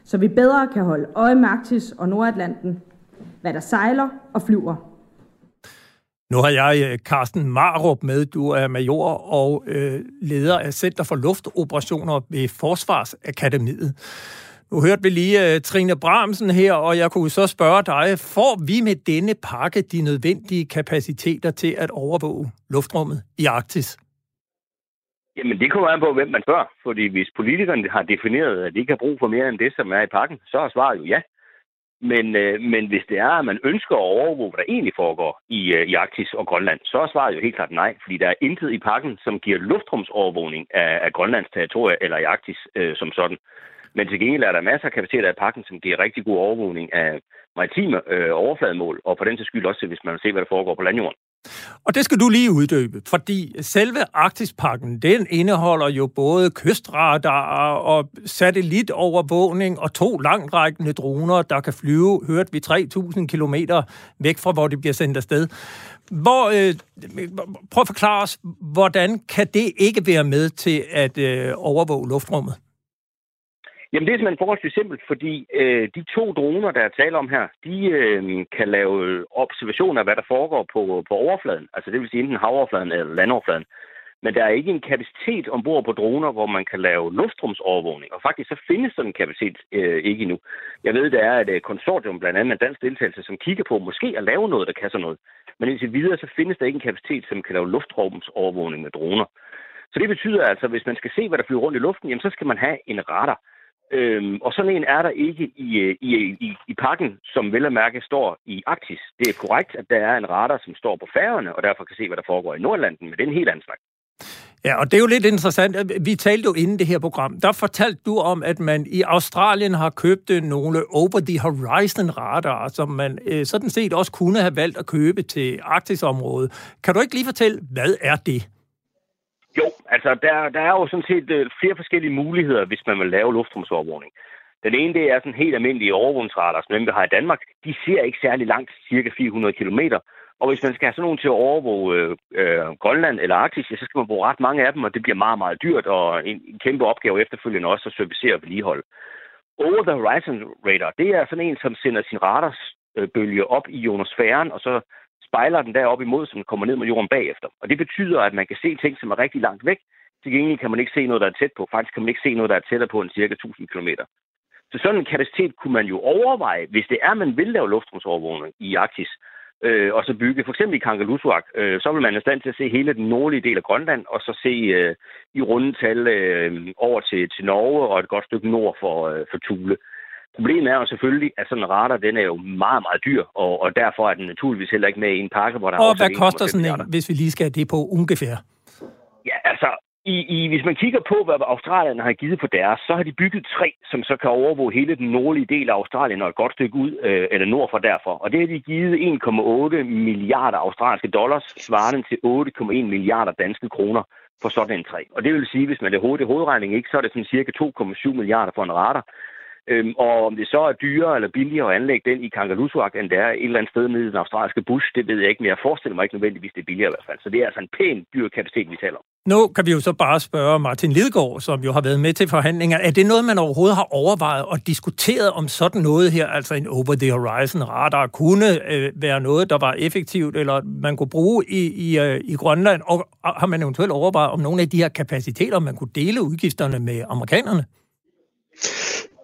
så vi bedre kan holde øje med Arktis og Nordatlanten, hvad der sejler og flyver. Nu har jeg øh, Carsten Marup med. Du er major og øh, leder af Center for Luftoperationer ved Forsvarsakademiet. Nu hørte vi lige uh, Trine Bramsen her, og jeg kunne så spørge dig, får vi med denne pakke de nødvendige kapaciteter til at overvåge luftrummet i Arktis? Jamen, det kommer an på, hvem man spørger. Fordi hvis politikerne har defineret, at de ikke har brug for mere end det, som er i pakken, så er svaret jo ja. Men, øh, men hvis det er, at man ønsker at overvåge, hvad der egentlig foregår i, øh, i Arktis og Grønland, så er svaret jo helt klart nej. Fordi der er intet i pakken, som giver luftrumsovervågning af, af Grønlands territorie eller i Arktis øh, som sådan. Men til gengæld er der masser af kapaciteter i pakken, som giver rigtig god overvågning af maritime øh, overflademål, og på den til skyld også, hvis man vil se, hvad der foregår på landjorden. Og det skal du lige uddybe, fordi selve Arktispakken, den indeholder jo både kystradar og satellitovervågning og to langtrækkende droner, der kan flyve, hørte vi, 3.000 km væk fra, hvor de bliver sendt afsted. Hvor, øh, prøv at forklare os, hvordan kan det ikke være med til at øh, overvåge luftrummet? Jamen det er simpelthen forholdsvis simpelt, fordi øh, de to droner, der er tale om her, de øh, kan lave observationer af, hvad der foregår på, på overfladen. Altså det vil sige enten havoverfladen eller landoverfladen. Men der er ikke en kapacitet ombord på droner, hvor man kan lave luftrumsovervågning. Og faktisk så findes sådan en kapacitet øh, ikke endnu. Jeg ved, der er et øh, konsortium, blandt andet med dansk deltagelse, som kigger på måske at lave noget, der kan sådan noget. Men indtil videre, så findes der ikke en kapacitet, som kan lave luftrumsovervågning med droner. Så det betyder altså, at hvis man skal se, hvad der flyver rundt i luften, jamen så skal man have en radar. Øhm, og sådan en er der ikke i, øh, i, øh, i, i pakken, som vel at mærke står i Arktis. Det er korrekt, at der er en radar, som står på færgerne, og derfor kan se, hvad der foregår i Nordlanden, men det er en helt anden slags. Ja, og det er jo lidt interessant. Vi talte jo inden det her program. Der fortalte du om, at man i Australien har købt øh, nogle over-the-horizon radar, som man øh, sådan set også kunne have valgt at købe til Arktisområdet. Kan du ikke lige fortælle, hvad er det? Jo, altså der, der er jo sådan set øh, flere forskellige muligheder, hvis man vil lave luftrumsovervågning. Den ene, det er sådan helt almindelige overvågningsradar, som vi har i Danmark. De ser ikke særlig langt, cirka 400 km. Og hvis man skal have sådan nogen til at overvåge øh, øh, Grønland eller Arktis, ja, så skal man bruge ret mange af dem, og det bliver meget, meget dyrt, og en, en kæmpe opgave efterfølgende også at servicere og vedligeholde. Over the Horizon Radar, det er sådan en, som sender sin radarsbølge op i ionosfæren, og så spejler den deroppe imod, som kommer ned med jorden bagefter. Og det betyder, at man kan se ting, som er rigtig langt væk. Til gengæld kan man ikke se noget, der er tæt på. Faktisk kan man ikke se noget, der er tættere på end cirka 1000 km. Så sådan en kapacitet kunne man jo overveje, hvis det er, man vil lave luftrumsovervågning i Arktis, øh, og så bygge for eksempel i Kangerlussuaq, øh, så vil man i stand til at se hele den nordlige del af Grønland, og så se øh, i rundetal øh, over til, til Norge og et godt stykke nord for, øh, for Thule. Problemet er jo selvfølgelig, at sådan en radar, den er jo meget, meget dyr, og, og derfor er den naturligvis heller ikke med i en pakke, hvor der og hvad koster sådan en, hvis vi lige skal det på ungefær? Ja, altså, i, i, hvis man kigger på, hvad Australien har givet på deres, så har de bygget tre, som så kan overvåge hele den nordlige del af Australien og et godt stykke ud, øh, eller nord for derfor. Og det har de givet 1,8 milliarder australske dollars, svarende til 8,1 milliarder danske kroner for sådan en træ. Og det vil sige, hvis man det hoved, hovedregning ikke, så er det sådan cirka 2,7 milliarder for en radar. Øhm, og om det så er dyrere eller billigere at anlægge den i Kangalusuak, end det er et eller andet sted nede i den australske bush, det ved jeg ikke, men jeg forestiller mig ikke nødvendigvis, det er billigere i hvert fald. Så det er altså en pæn dyr kapacitet, vi taler om. Nu kan vi jo så bare spørge Martin Lidegaard, som jo har været med til forhandlinger. Er det noget, man overhovedet har overvejet og diskuteret om sådan noget her, altså en over-the-horizon radar, kunne øh, være noget, der var effektivt, eller man kunne bruge i, i, øh, i Grønland? Og har man eventuelt overvejet, om nogle af de her kapaciteter, man kunne dele udgifterne med amerikanerne?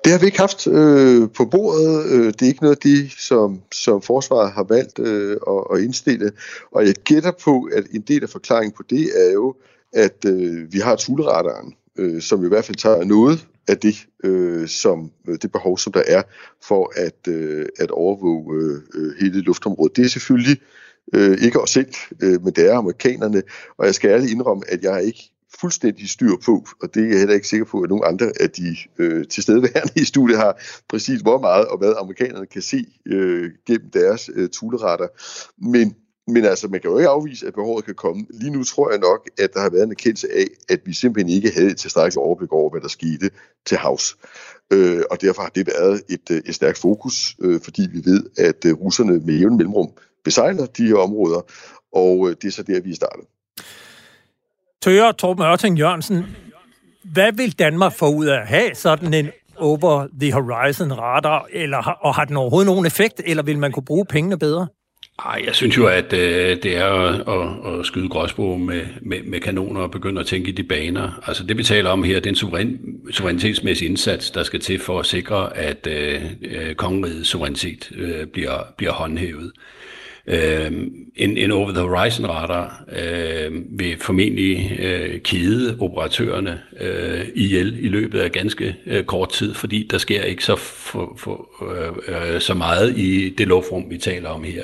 Det har vi ikke haft øh, på bordet. Øh, det er ikke noget af det, som, som forsvaret har valgt øh, at, at indstille. Og jeg gætter på, at en del af forklaringen på det er jo, at øh, vi har tulleradaren, øh, som i hvert fald tager noget af det, øh, som øh, det behov, som der er for at, øh, at overvåge øh, hele luftområdet. Det er selvfølgelig øh, ikke os selv, øh, men det er amerikanerne. Og jeg skal ærligt indrømme, at jeg ikke fuldstændig styr på, og det er jeg heller ikke sikker på, at nogen andre af de øh, tilstedeværende i studiet har præcis hvor meget og hvad amerikanerne kan se øh, gennem deres øh, tuleretter. Men, men altså, man kan jo ikke afvise, at behovet kan komme. Lige nu tror jeg nok, at der har været en erkendelse af, at vi simpelthen ikke havde et tilstrækkeligt overblik over, hvad der skete til havs. Øh, og derfor har det været et, øh, et stærkt fokus, øh, fordi vi ved, at øh, russerne med jævn mellemrum besejler de her områder, og øh, det er så der, vi er startet. Tøger Torben Ørting Jørgensen, hvad vil Danmark få ud af at have sådan en over the horizon radar, eller, og har den overhovedet nogen effekt, eller vil man kunne bruge pengene bedre? Ej, jeg synes jo, at øh, det er at, at, at skyde gråsbo med, med, med kanoner og begynde at tænke i de baner. Altså det, vi taler om her, det er en suveræn, suverænitetsmæssig indsats, der skal til for at sikre, at øh, øh kongerigets suverænitet øh, bliver, bliver håndhævet. Øh, Øh, en, en over-the-horizon radar øh, vil formentlig øh, kede operatørerne øh, ihjel i løbet af ganske øh, kort tid, fordi der sker ikke så, for, for, øh, øh, så meget i det luftrum, vi taler om her.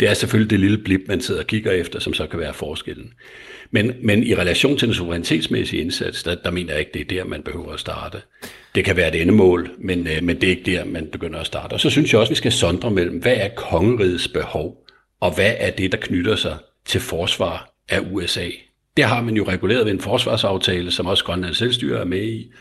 Det er selvfølgelig det lille blip, man sidder og kigger efter, som så kan være forskellen. Men, men i relation til den suverænitetsmæssige indsats, der, der mener jeg ikke, det er der, man behøver at starte. Det kan være et endemål, men, øh, men det er ikke der, man begynder at starte. Og så synes jeg også, vi skal sondre mellem, hvad er kongerigets behov? Og hvad er det, der knytter sig til forsvar af USA. Det har man jo reguleret ved en forsvarsaftale, som også Grønlands Selvstyre er med i.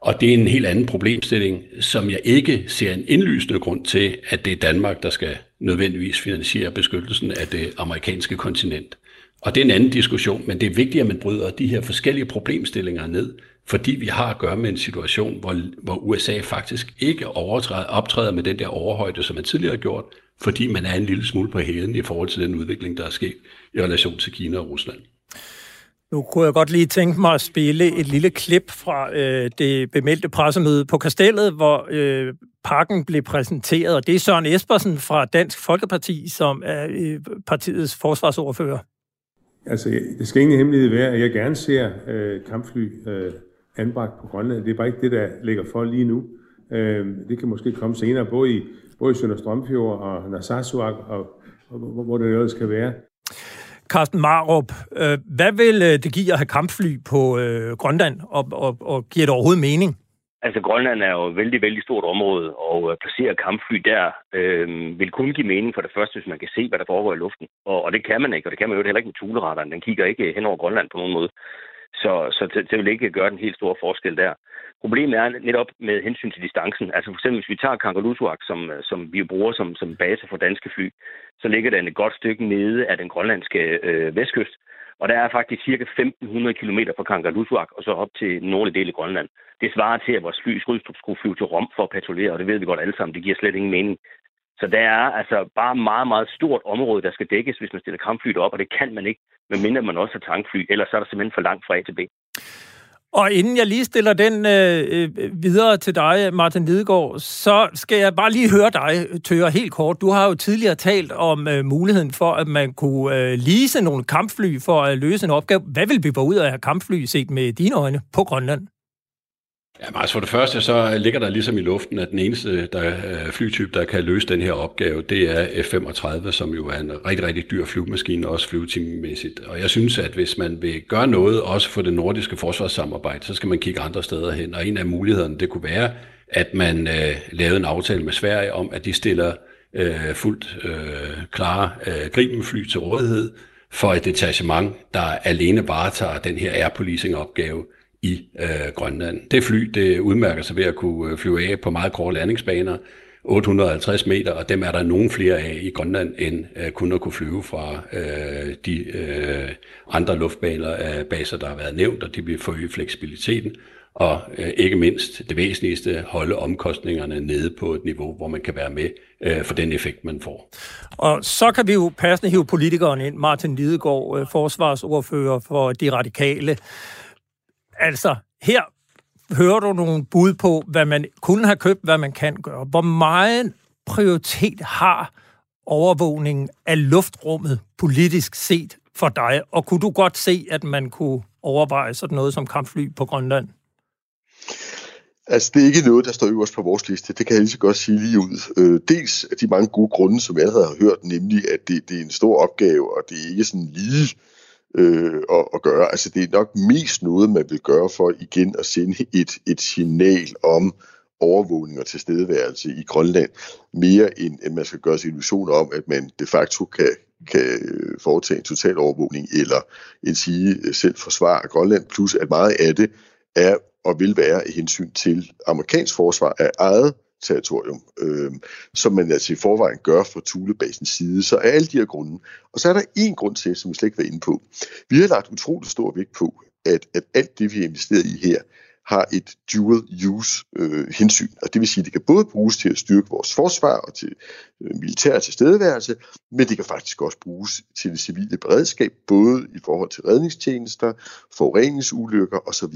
Og det er en helt anden problemstilling, som jeg ikke ser en indlysende grund til, at det er Danmark, der skal nødvendigvis finansiere beskyttelsen af det amerikanske kontinent. Og det er en anden diskussion, men det er vigtigt, at man bryder de her forskellige problemstillinger ned, fordi vi har at gøre med en situation, hvor, hvor USA faktisk ikke overtræder, optræder med den der overhøjde, som man tidligere har gjort, fordi man er en lille smule på hæden i forhold til den udvikling, der er sket i relation til Kina og Rusland. Nu kunne jeg godt lige tænke mig at spille et lille klip fra øh, det bemeldte pressemøde på Kastellet, hvor øh, pakken blev præsenteret, og det er Søren Espersen fra Dansk Folkeparti, som er øh, partiets forsvarsordfører. Altså, det skal ingen hemmelighed være, at jeg gerne ser øh, kampfly øh, anbragt på Grønland. Det er bare ikke det, der ligger for lige nu. Øh, det kan måske komme senere, både i både i Sønder Strømfjord og Narsarsuaq, og, og, og hvor det ellers skal være. Carsten Marup, øh, hvad vil øh, det give at have kampfly på øh, Grønland, og, og, og giver det overhovedet mening? Altså, Grønland er jo et vældig, vældig stort område, og at placere kampfly der øh, vil kun give mening for det første, hvis man kan se, hvad der foregår i luften. Og, og det kan man ikke, og det kan man jo heller ikke med tuleradaren. Den kigger ikke hen over Grønland på nogen måde. Så, så det, det vil ikke gøre den helt store forskel der. Problemet er netop med hensyn til distancen. Altså for eksempel, hvis vi tager Kangerlussuaq, som, øh, som vi bruger som, som base for danske fly, så ligger den et godt stykke nede af den grønlandske øh, vestkyst. Og der er faktisk cirka 1500 km fra Kangerlussuaq og så op til den nordlige del af Grønland. Det svarer til, at vores fly i Skrydstrup skulle flyve til Rom for at patruljere, og det ved vi godt alle sammen. Det giver slet ingen mening. Så der er altså bare meget, meget stort område, der skal dækkes, hvis man stiller kampflyet op, og det kan man ikke, medmindre man også har tankfly, ellers er der simpelthen for langt fra A til B. Og inden jeg lige stiller den øh, øh, videre til dig, Martin Lidegaard, så skal jeg bare lige høre dig, Tøre, helt kort. Du har jo tidligere talt om øh, muligheden for, at man kunne øh, lease nogle kampfly for at løse en opgave. Hvad vil vi få ud af at have kampfly set med dine øjne på Grønland? Ja, altså for det første, så ligger der ligesom i luften, at den eneste der, øh, flytype, der kan løse den her opgave, det er F-35, som jo er en rigtig, rigtig dyr flyvemaskine, også flyvetimemæssigt. Og jeg synes, at hvis man vil gøre noget, også for det nordiske forsvarssamarbejde, så skal man kigge andre steder hen. Og en af mulighederne, det kunne være, at man øh, lavede en aftale med Sverige om, at de stiller øh, fuldt øh, klare øh, gribenfly til rådighed, for et detachement, der alene varetager den her air policing opgave i øh, Grønland. Det fly, det udmærker sig ved at kunne øh, flyve af på meget korte landingsbaner, 850 meter, og dem er der nogen flere af i Grønland, end øh, kun at kunne flyve fra øh, de øh, andre luftbaner af baser, der har været nævnt, og det vil forøge fleksibiliteten, og øh, ikke mindst det væsentligste, holde omkostningerne nede på et niveau, hvor man kan være med øh, for den effekt, man får. Og så kan vi jo passende hive politikeren ind, Martin Lidegaard, øh, forsvarsordfører for De Radikale. Altså, her hører du nogle bud på, hvad man kunne have købt, hvad man kan gøre. Hvor meget prioritet har overvågningen af luftrummet politisk set for dig? Og kunne du godt se, at man kunne overveje sådan noget som kampfly på Grønland? Altså, det er ikke noget, der står øverst på vores liste. Det kan jeg lige så godt sige lige ud. Øh, dels af de mange gode grunde, som jeg allerede har hørt, nemlig at det, det er en stor opgave, og det er ikke sådan lige øh, øh, at, at gøre. Altså, det er nok mest noget, man vil gøre for igen at sende et, et signal om overvågning og tilstedeværelse i Grønland, mere end at man skal gøre sig illusioner om, at man de facto kan, kan foretage en total overvågning, eller en sige selv forsvare Grønland, plus at meget af det er og vil være i hensyn til amerikansk forsvar af eget territorium, øh, som man altså i forvejen gør fra Thulebasens side. Så er alle de her grunde. Og så er der en grund til, som vi slet ikke var inde på. Vi har lagt utrolig stor vægt på, at, at alt det, vi har investeret i her, har et dual use øh, hensyn. Og det vil sige, at det kan både bruges til at styrke vores forsvar og til øh, militær tilstedeværelse, men det kan faktisk også bruges til det civile beredskab, både i forhold til redningstjenester, forureningsulykker osv.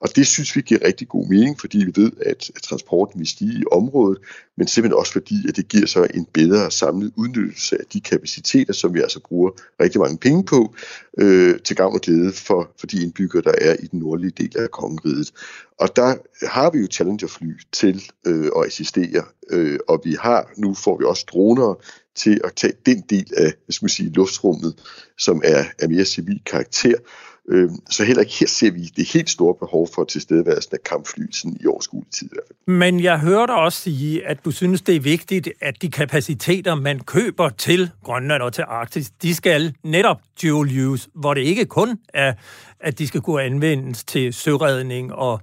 Og det synes vi giver rigtig god mening, fordi vi ved, at transporten vil stige i området, men simpelthen også fordi, at det giver så en bedre samlet udnyttelse af de kapaciteter, som vi altså bruger rigtig mange penge på, øh, til gavn og glæde for, for de indbyggere, der er i den nordlige del af kongeriget. Og der har vi jo Challenger-fly til øh, at assistere, øh, og vi har, nu får vi også droner til at tage den del af hvad skal man sige, luftrummet, som er af mere civil karakter. Øh, så heller ikke her ser vi det helt store behov for tilstedeværelsen af kampfly sådan i overskuelig tid i hvert fald. Men jeg hørte også sige, at du synes, det er vigtigt, at de kapaciteter, man køber til Grønland og til Arktis, de skal netop dual use, hvor det ikke kun er, at de skal kunne anvendes til søredning og,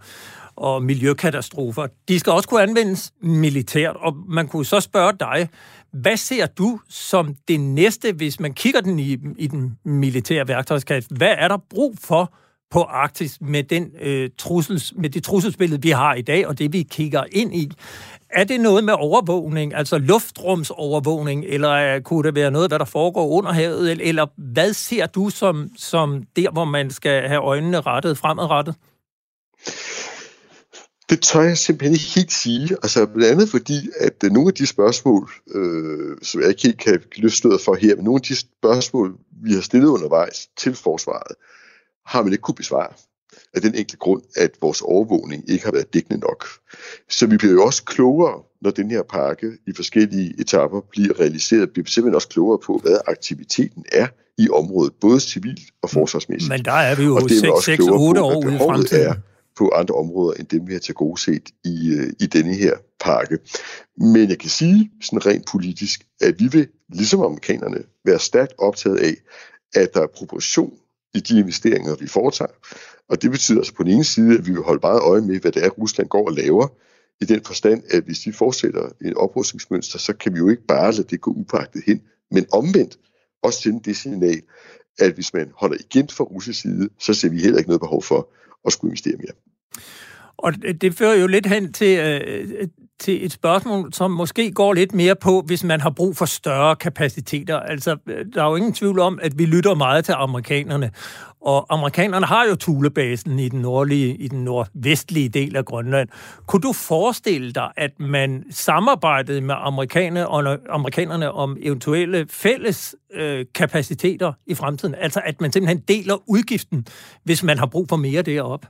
og miljøkatastrofer. De skal også kunne anvendes militært, og man kunne så spørge dig, hvad ser du som det næste, hvis man kigger den i, i den militære værktøjskasse? Hvad er der brug for på Arktis med, den, øh, trussels, med det trusselsbillede, vi har i dag, og det vi kigger ind i? Er det noget med overvågning, altså luftrumsovervågning, eller øh, kunne det være noget, hvad der foregår under havet, eller, hvad ser du som, som der, hvor man skal have øjnene rettet fremadrettet? Det tør jeg simpelthen ikke helt sige. Altså blandt andet fordi, at øh, nogle af de spørgsmål, øh, som jeg ikke helt kan løfte for her, men nogle af de spørgsmål, vi har stillet undervejs til forsvaret, har man ikke kunne besvare af den enkle grund, at vores overvågning ikke har været dækkende nok. Så vi bliver jo også klogere, når den her pakke i forskellige etapper bliver realiseret. Vi bliver simpelthen også klogere på, hvad aktiviteten er i området, både civilt og forsvarsmæssigt. Men der er vi jo 6-8 år ude i fremtiden. Er på andre områder, end dem vi har til gode set i, øh, i denne her pakke. Men jeg kan sige sådan rent politisk, at vi vil, ligesom amerikanerne, være stærkt optaget af, at der er proportion i de investeringer, vi foretager. Og det betyder altså på den ene side, at vi vil holde meget øje med, hvad det er, Rusland går og laver, i den forstand, at hvis de fortsætter en oprustningsmønster, så kan vi jo ikke bare lade det gå upagtet hen, men omvendt også sende det signal, at hvis man holder igen fra russisk side, så ser vi heller ikke noget behov for at skulle investere mere. Og det fører jo lidt hen til, øh, til et spørgsmål, som måske går lidt mere på, hvis man har brug for større kapaciteter. Altså, øh, der er jo ingen tvivl om, at vi lytter meget til amerikanerne. Og amerikanerne har jo Thulebasen i den nordlige, i den nordvestlige del af Grønland. Kunne du forestille dig, at man samarbejdede med amerikanerne, og amerikanerne om eventuelle fælles øh, kapaciteter i fremtiden? Altså, at man simpelthen deler udgiften, hvis man har brug for mere deroppe?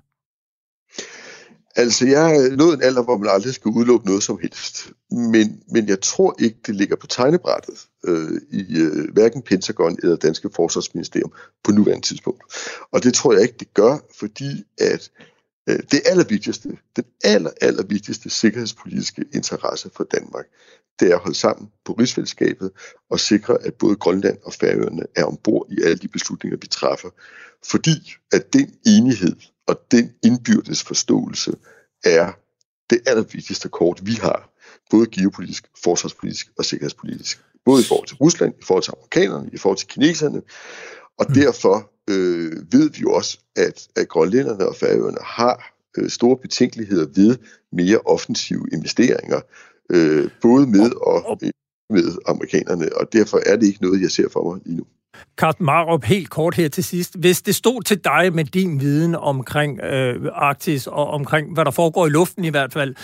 Altså, jeg er nået en alder, hvor man aldrig skal udelukke noget som helst. Men, men jeg tror ikke, det ligger på tegnebrættet øh, i øh, hverken Pentagon eller Danske Forsvarsministerium på nuværende tidspunkt. Og det tror jeg ikke, det gør, fordi at det allervigtigste, den aller, allervigtigste sikkerhedspolitiske interesse for Danmark, det er at holde sammen på rigsfællesskabet og sikre, at både Grønland og Færøerne er ombord i alle de beslutninger, vi træffer. Fordi at den enighed og den indbyrdes forståelse er det allervigtigste kort, vi har, både geopolitisk, forsvarspolitisk og sikkerhedspolitisk. Både i forhold til Rusland, i forhold til amerikanerne, i forhold til kineserne. Og mm. derfor øh, ved vi jo også, at, at grønlænderne og færøerne har øh, store betænkeligheder ved mere offensive investeringer, øh, både med og med amerikanerne, og derfor er det ikke noget, jeg ser for mig lige nu. Carsten Marup, helt kort her til sidst. Hvis det stod til dig med din viden omkring øh, Arktis og omkring, hvad der foregår i luften i hvert fald,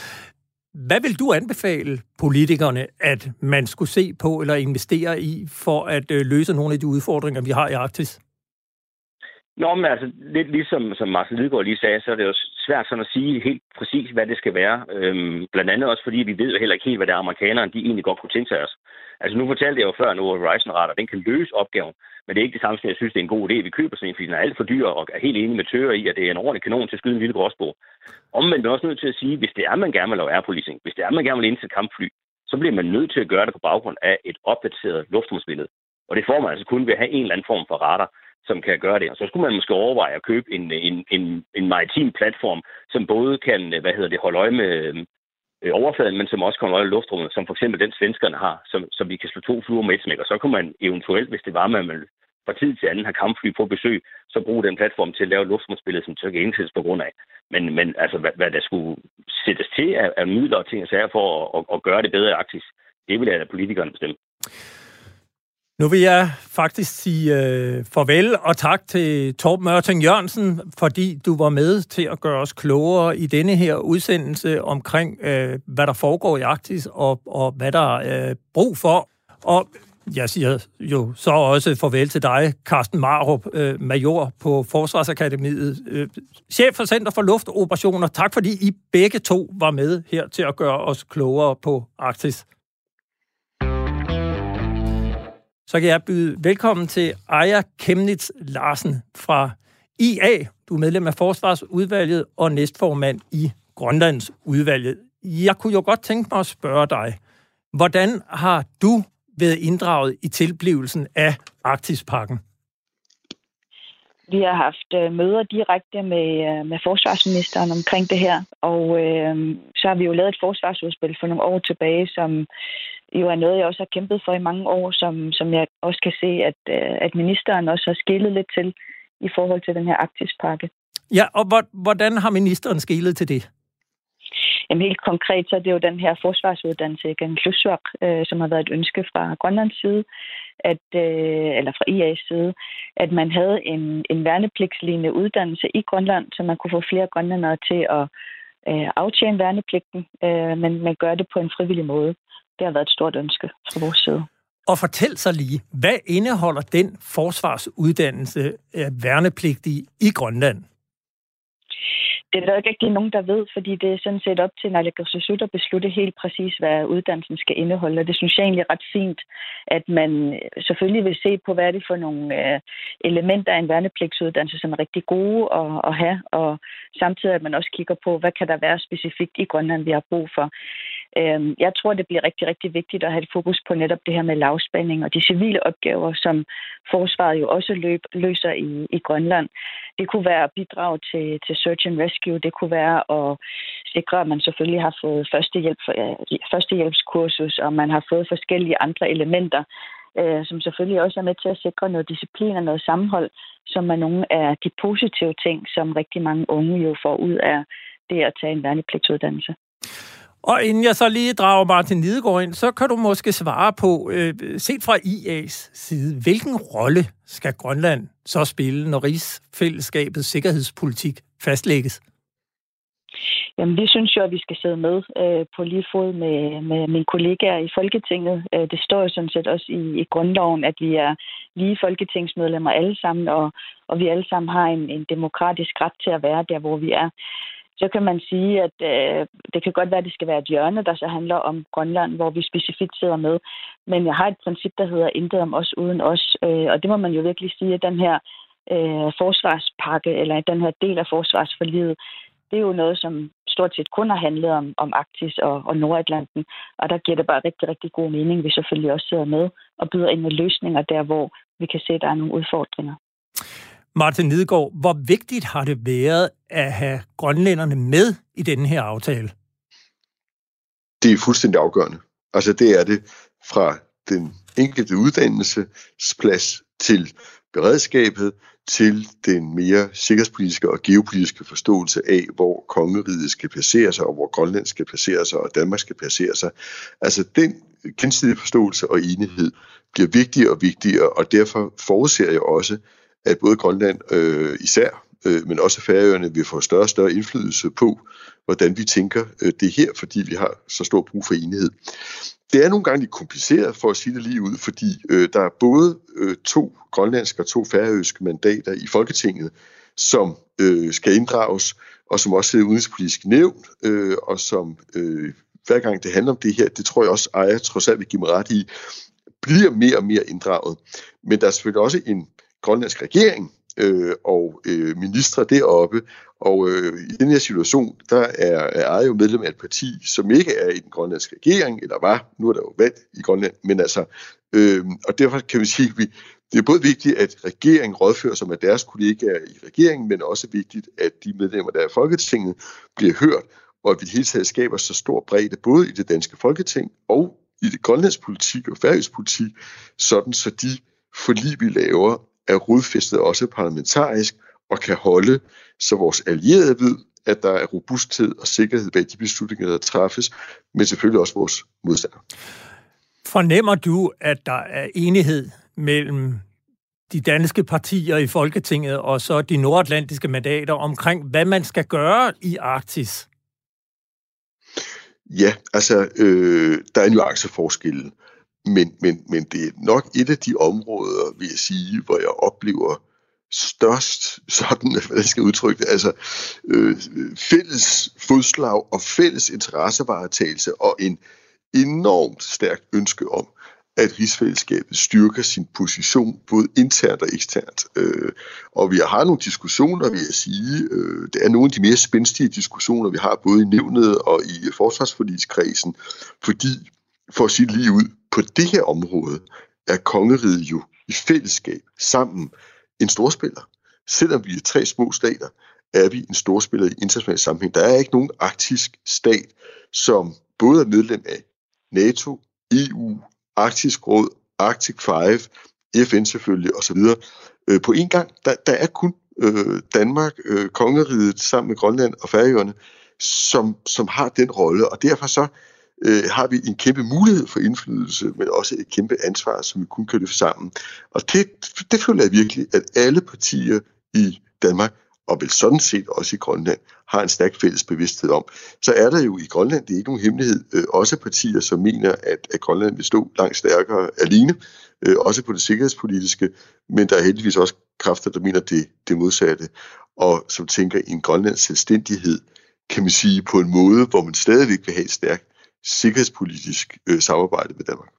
hvad vil du anbefale politikerne, at man skulle se på eller investere i for at øh, løse nogle af de udfordringer, vi har i Arktis? Nå, men altså, lidt ligesom som Martin Lidegaard lige sagde, så er det jo svært sådan at sige helt præcis, hvad det skal være. Øhm, blandt andet også, fordi vi ved jo heller ikke helt, hvad det er, amerikanerne de egentlig godt kunne tænke sig os. Altså, nu fortalte jeg jo før, nu Horizon Radar, den kan løse opgaven, men det er ikke det samme som, jeg synes, det er en god idé, vi køber sådan en, fordi den er alt for dyr, og er helt enig med tøger i, at det er en ordentlig kanon til at skyde en lille gråsbog. Omvendt er også nødt til at sige, hvis det er, man gerne vil lave airpolicing, hvis det er, man gerne vil indsætte kampfly, så bliver man nødt til at gøre det på baggrund af et opdateret luftrumsbillede. Og det får man altså kun ved at have en eller anden form for radar som kan gøre det. Og så skulle man måske overveje at købe en, en, en, en maritim platform, som både kan hvad hedder det, holde øje med øh, overfladen, men som også kan holde øje med luftrummet, som for eksempel den svenskerne har, som, som vi kan slå to fluer med et smæk. Og så kunne man eventuelt, hvis det var, man vil fra tid til anden har kampfly på besøg, så bruge den platform til at lave luftrumsbilledet, som så kan indsættes på grund af. Men, men altså, hvad, hvad der skulle sættes til af, af midler og ting og sager for at, at, at gøre det bedre i Arktis, det vil jeg da politikerne bestemme. Nu vil jeg faktisk sige øh, farvel og tak til Torben Mørting Jørgensen, fordi du var med til at gøre os klogere i denne her udsendelse omkring, øh, hvad der foregår i Arktis og, og hvad der er øh, brug for. Og jeg siger jo så også farvel til dig, Carsten Marup, øh, major på Forsvarsakademiet, øh, chef for Center for Luftoperationer. Tak fordi I begge to var med her til at gøre os klogere på Arktis. Så kan jeg byde velkommen til Aja Kemnitz Larsen fra IA. Du er medlem af Forsvarsudvalget og næstformand i Grønlands udvalget. Jeg kunne jo godt tænke mig at spørge dig, hvordan har du været inddraget i tilblivelsen af Arktisparken? Vi har haft øh, møder direkte med, øh, med forsvarsministeren omkring det her, og øh, så har vi jo lavet et forsvarsudspil for nogle år tilbage, som jo er noget, jeg også har kæmpet for i mange år, som, som jeg også kan se, at, øh, at ministeren også har skillet lidt til i forhold til den her Arktispakke. Ja, og hvordan har ministeren skillet til det? Jamen helt konkret, så er det jo den her forsvarsuddannelse i Klusvak, øh, som har været et ønske fra Grønlands side, at, øh, eller fra IA's side, at man havde en, en værnepligtslignende uddannelse i Grønland, så man kunne få flere grønlandere til at øh, aftjene værnepligten, øh, men man gør det på en frivillig måde. Det har været et stort ønske fra vores side. Og fortæl så lige, hvad indeholder den forsvarsuddannelse øh, af værnepligtige i Grønland? Det er der ikke rigtig nogen, der ved, fordi det er sådan set op til Naalakkersuisut at beslutte helt præcis, hvad uddannelsen skal indeholde. Og det synes jeg egentlig er ret fint, at man selvfølgelig vil se på, hvad er det for nogle øh, elementer af en værnepligtsuddannelse, som er rigtig gode at, at have, og samtidig at man også kigger på, hvad kan der være specifikt i Grønland, vi har brug for. Øhm, jeg tror, det bliver rigtig, rigtig vigtigt at have et fokus på netop det her med lavspænding og de civile opgaver, som forsvaret jo også løb, løser i, i Grønland. Det kunne være at bidrage til, til search and rescue. Det kunne være at sikre, at man selvfølgelig har fået førstehjælp, førstehjælpskursus, og man har fået forskellige andre elementer, øh, som selvfølgelig også er med til at sikre noget disciplin og noget sammenhold, som er nogle af de positive ting, som rigtig mange unge jo får ud af det at tage en værnepligtsuddannelse. Og inden jeg så lige drager Martin Lidegaard ind, så kan du måske svare på, øh, set fra IA's side, hvilken rolle skal Grønland så spille, når rigsfællesskabets sikkerhedspolitik fastlægges? Jamen, vi synes jo, at vi skal sidde med øh, på lige fod med, med mine kollegaer i Folketinget. Øh, det står jo sådan set også i, i grundloven, at vi er lige folketingsmedlemmer alle sammen, og, og vi alle sammen har en, en demokratisk ret til at være der, hvor vi er så kan man sige, at øh, det kan godt være, at det skal være et hjørne, der så handler om Grønland, hvor vi specifikt sidder med. Men jeg har et princip, der hedder intet om os uden os. Øh, og det må man jo virkelig sige, at den her øh, forsvarspakke, eller den her del af forsvarsforlivet, det er jo noget, som stort set kun har handlet om, om Arktis og, og Nordatlanten. Og der giver det bare rigtig, rigtig god mening, vi selvfølgelig også sidder med og byder ind med løsninger der, hvor vi kan se, at der er nogle udfordringer. Martin Nidegaard, hvor vigtigt har det været at have grønlænderne med i denne her aftale? Det er fuldstændig afgørende. Altså det er det fra den enkelte uddannelsesplads til beredskabet, til den mere sikkerhedspolitiske og geopolitiske forståelse af, hvor kongeriget skal placere sig, og hvor Grønland skal placere sig, og Danmark skal placere sig. Altså den gensidige forståelse og enighed bliver vigtigere og vigtigere, og derfor forudser jeg også, at både Grønland øh, især, øh, men også Færøerne vil få større og større indflydelse på, hvordan vi tænker øh, det her, fordi vi har så stor brug for enighed. Det er nogle gange lidt kompliceret, for at sige det lige ud, fordi øh, der er både øh, to grønlandske og to færøske mandater i Folketinget, som øh, skal inddrages, og som også sidder udenrigspolitisk nævn, øh, og som øh, hver gang det handler om det her, det tror jeg også, Aya trods alt vil give mig ret i, bliver mere og mere inddraget. Men der er selvfølgelig også en grønlandsk regering øh, og øh, ministre deroppe, og øh, i den her situation, der er, er jo medlem af et parti, som ikke er i den grønlandske regering, eller var, nu er der jo valg i Grønland, men altså, øh, og derfor kan vi sige, at vi, det er både vigtigt, at regeringen rådfører sig med deres kollegaer i regeringen, men også vigtigt, at de medlemmer, der er i Folketinget, bliver hørt, og at vi i det hele taget skaber så stor bredde, både i det danske Folketing og i det grønlandske politik og færøsk politik, sådan så de forlig, vi laver, er rodfæstet også parlamentarisk og kan holde, så vores allierede ved, at der er robusthed og sikkerhed bag de beslutninger, der træffes, men selvfølgelig også vores modstandere. Fornemmer du, at der er enighed mellem de danske partier i Folketinget og så de nordatlantiske mandater omkring, hvad man skal gøre i Arktis? Ja, altså, øh, der er nuanceforskelle, men, men, men det er nok et af de områder, vil jeg sige, hvor jeg oplever størst, sådan, hvad jeg skal udtrykke det, altså øh, fælles fodslag og fælles interessevaretagelse og en enormt stærkt ønske om, at rigsfællesskabet styrker sin position både internt og eksternt. Øh, og vi har nogle diskussioner, vil jeg sige. Øh, det er nogle af de mere spændstige diskussioner, vi har både i nævnet og i forsvarsforligskredsen, fordi, for at sige det lige ud, på det her område er kongeriget jo i fællesskab sammen en storspiller. Selvom vi er tre små stater, er vi en storspiller i international sammenhæng. Der er ikke nogen arktisk stat, som både er medlem af NATO, EU, Arktisk Råd, Arctic 5, FN selvfølgelig osv. Øh, på en gang, der, der er kun øh, Danmark, øh, kongeriget sammen med Grønland og Færøerne, som, som har den rolle, og derfor så øh, har vi en kæmpe mulighed for indflydelse, men også et kæmpe ansvar, som vi kun kan løfte sammen. Og det, det føler jeg virkelig, at alle partier i Danmark, og vel sådan set også i Grønland, har en stærk fælles bevidsthed om. Så er der jo i Grønland, det er ikke nogen hemmelighed, øh, også partier, som mener, at, at Grønland vil stå langt stærkere alene, øh, også på det sikkerhedspolitiske, men der er heldigvis også kræfter, der mener det, det modsatte, og som tænker i en Grønlands selvstændighed, kan man sige, på en måde, hvor man stadigvæk vil have et stærkt sikkerhedspolitisk øh, samarbejde med Danmark.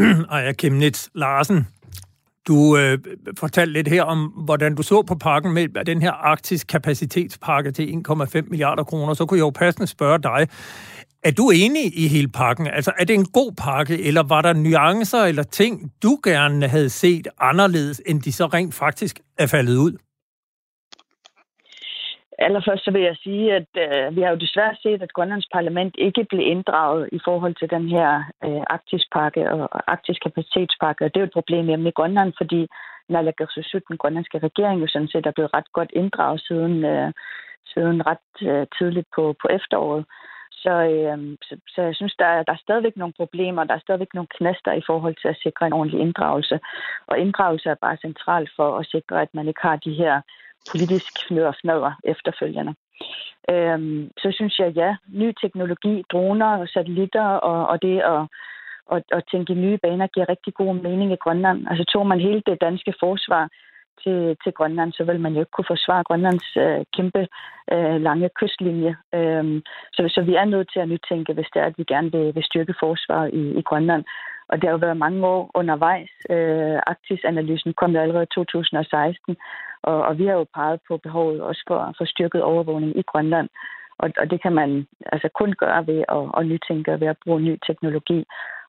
Ej, Kimnitz Larsen, du øh, fortalte lidt her om, hvordan du så på pakken med den her arktisk kapacitetspakke til 1,5 milliarder kroner. Så kunne jeg jo passende spørge dig, er du enig i hele pakken? Altså, er det en god pakke, eller var der nuancer eller ting, du gerne havde set anderledes, end de så rent faktisk er faldet ud? Allerførst så vil jeg sige, at øh, vi har jo desværre set, at Grønlands parlament ikke blev inddraget i forhold til den her øh, arktispakke og arktisk kapacitetspakke. Og det er jo et problem hjemme i Grønland, fordi Naalakkersuisut, den grønlandske regering, jo sådan set er blevet ret godt inddraget siden, øh, siden ret øh, tidligt på, på efteråret. Så, øh, så, så jeg synes, der er, der er stadigvæk nogle problemer, der er stadigvæk nogle knaster i forhold til at sikre en ordentlig inddragelse. Og inddragelse er bare centralt for at sikre, at man ikke har de her politisk fnøder efterfølgende. Øhm, så synes jeg, ja, ny teknologi, droner og satellitter og, og det at, og, og tænke nye baner giver rigtig god mening i Grønland. Altså tog man hele det danske forsvar til, til Grønland, så vil man jo ikke kunne forsvare Grønlands øh, kæmpe øh, lange kystlinje. Øhm, så, så vi er nødt til at nytænke, hvis det er, at vi gerne vil, vil styrke forsvaret i, i Grønland. Og det har jo været mange år undervejs. Øh, Arktisanalysen kom jo allerede i 2016, Og, og vi har jo peget på behovet også for, for styrket overvågning i Grønland. Og, og det kan man altså kun gøre ved at, at nytænke ved at bruge ny teknologi.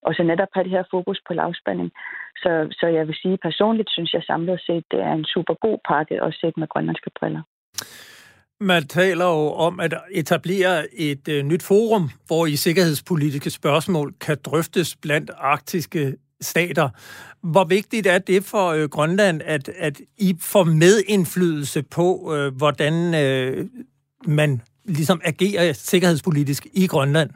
Og så netop have det her fokus på lavspænding. Så, så jeg vil sige, personligt synes jeg samlet set, det er en super god pakke, også set med grønlandske briller. Man taler jo om at etablere et øh, nyt forum, hvor i sikkerhedspolitiske spørgsmål kan drøftes blandt arktiske stater. Hvor vigtigt er det for øh, Grønland, at, at I får medindflydelse på, øh, hvordan øh, man ligesom agerer sikkerhedspolitisk i Grønland?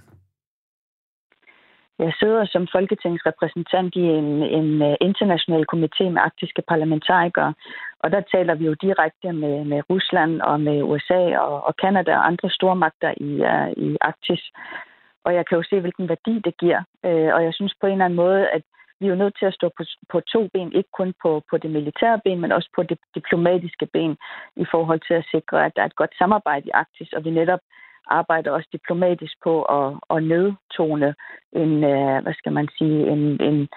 Jeg sidder som folketingsrepræsentant i en, en øh, international komité med arktiske parlamentarikere, og der taler vi jo direkte med, med Rusland og med USA og, og Kanada og andre stormagter i, uh, i Arktis. Og jeg kan jo se, hvilken værdi det giver. Uh, og jeg synes på en eller anden måde, at vi er jo nødt til at stå på, på to ben, ikke kun på, på det militære ben, men også på det diplomatiske ben, i forhold til at sikre, at der er et godt samarbejde i Arktis, og vi netop arbejder også diplomatisk på at, at nedtone en, uh, hvad skal man sige, en, en,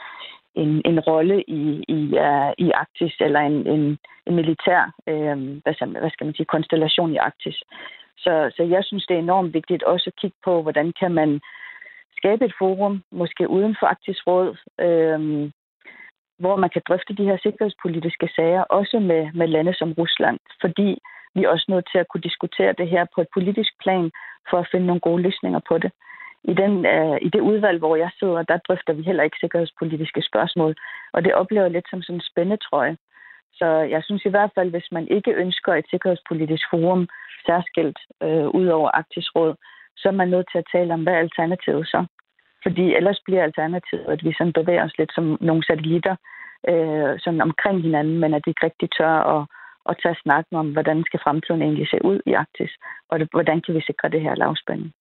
en, en rolle i, i, uh, i Arktis, eller en, en, en militær, øh, hvad, hvad skal man sige, konstellation i Arktis. Så, så jeg synes, det er enormt vigtigt også at kigge på, hvordan kan man skabe et forum, måske uden for Arktisk Råd, øh, hvor man kan drøfte de her sikkerhedspolitiske sager, også med, med lande som Rusland, fordi vi er også nødt til at kunne diskutere det her på et politisk plan, for at finde nogle gode løsninger på det. I, den, øh, I det udvalg, hvor jeg sidder, der drøfter vi heller ikke sikkerhedspolitiske spørgsmål, og det oplever jeg lidt som sådan en spændetrøje. Så jeg synes i hvert fald, hvis man ikke ønsker et sikkerhedspolitisk forum særskilt øh, ud over Arktisk Råd, så er man nødt til at tale om, hvad er alternativet så? Fordi ellers bliver alternativet, at vi sådan bevæger os lidt som nogle satellitter øh, sådan omkring hinanden, men at de ikke rigtig tør at, at tage snakken om, hvordan skal fremtiden egentlig se ud i Arktis, og det, hvordan kan vi sikre det her lavspænding.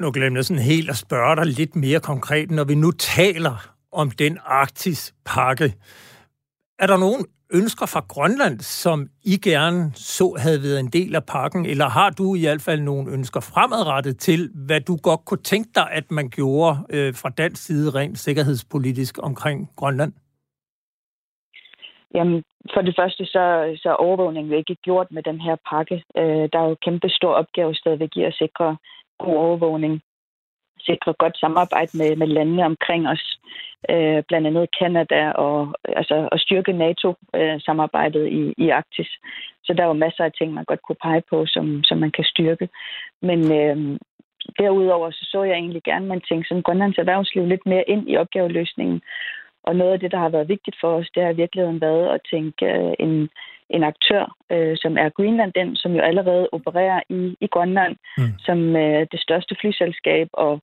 Nu glemmer jeg sådan helt at spørge dig lidt mere konkret, når vi nu taler om den Arktis-pakke. Er der nogen ønsker fra Grønland, som I gerne så havde været en del af pakken, eller har du i hvert fald nogle ønsker fremadrettet til, hvad du godt kunne tænke dig, at man gjorde øh, fra dansk side rent sikkerhedspolitisk omkring Grønland? Jamen, for det første, så, så er overvågningen ikke gjort med den her pakke. Øh, der er jo kæmpe stor opgave stadigvæk i at sikre god overvågning sikre godt samarbejde med, med landene omkring os, øh, blandt andet Kanada, og, altså, og styrke NATO-samarbejdet øh, i, i Arktis. Så der er jo masser af ting, man godt kunne pege på, som, som man kan styrke. Men øh, derudover så, så jeg egentlig gerne, at man tænkte sådan Grønlands erhvervsliv lidt mere ind i opgaveløsningen. Og noget af det, der har været vigtigt for os, det har i virkeligheden været at tænke øh, en, en aktør, øh, som er Greenland, den, som jo allerede opererer i, i Grønland, mm. som øh, det største flyselskab og,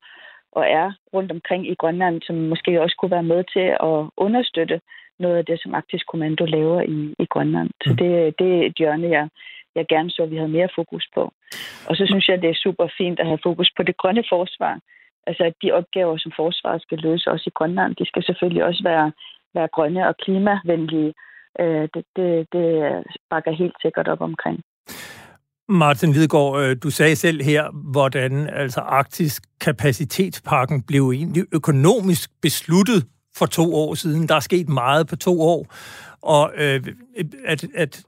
og er rundt omkring i Grønland, som måske også kunne være med til at understøtte noget af det, som Arktisk Kommando laver i, i Grønland. Mm. Så det, det er et hjørne, jeg, jeg gerne så, at vi havde mere fokus på. Og så synes jeg, det er super fint at have fokus på det grønne forsvar. Altså, at de opgaver, som forsvaret skal løse også i Grønland, de skal selvfølgelig også være, være grønne og klimavenlige øh, det, det, det bakker helt sikkert op omkring. Martin Lidegaard, øh, du sagde selv her, hvordan altså arktisk kapacitetspakken blev egentlig økonomisk besluttet for to år siden. Der er sket meget på to år, og øh, at, at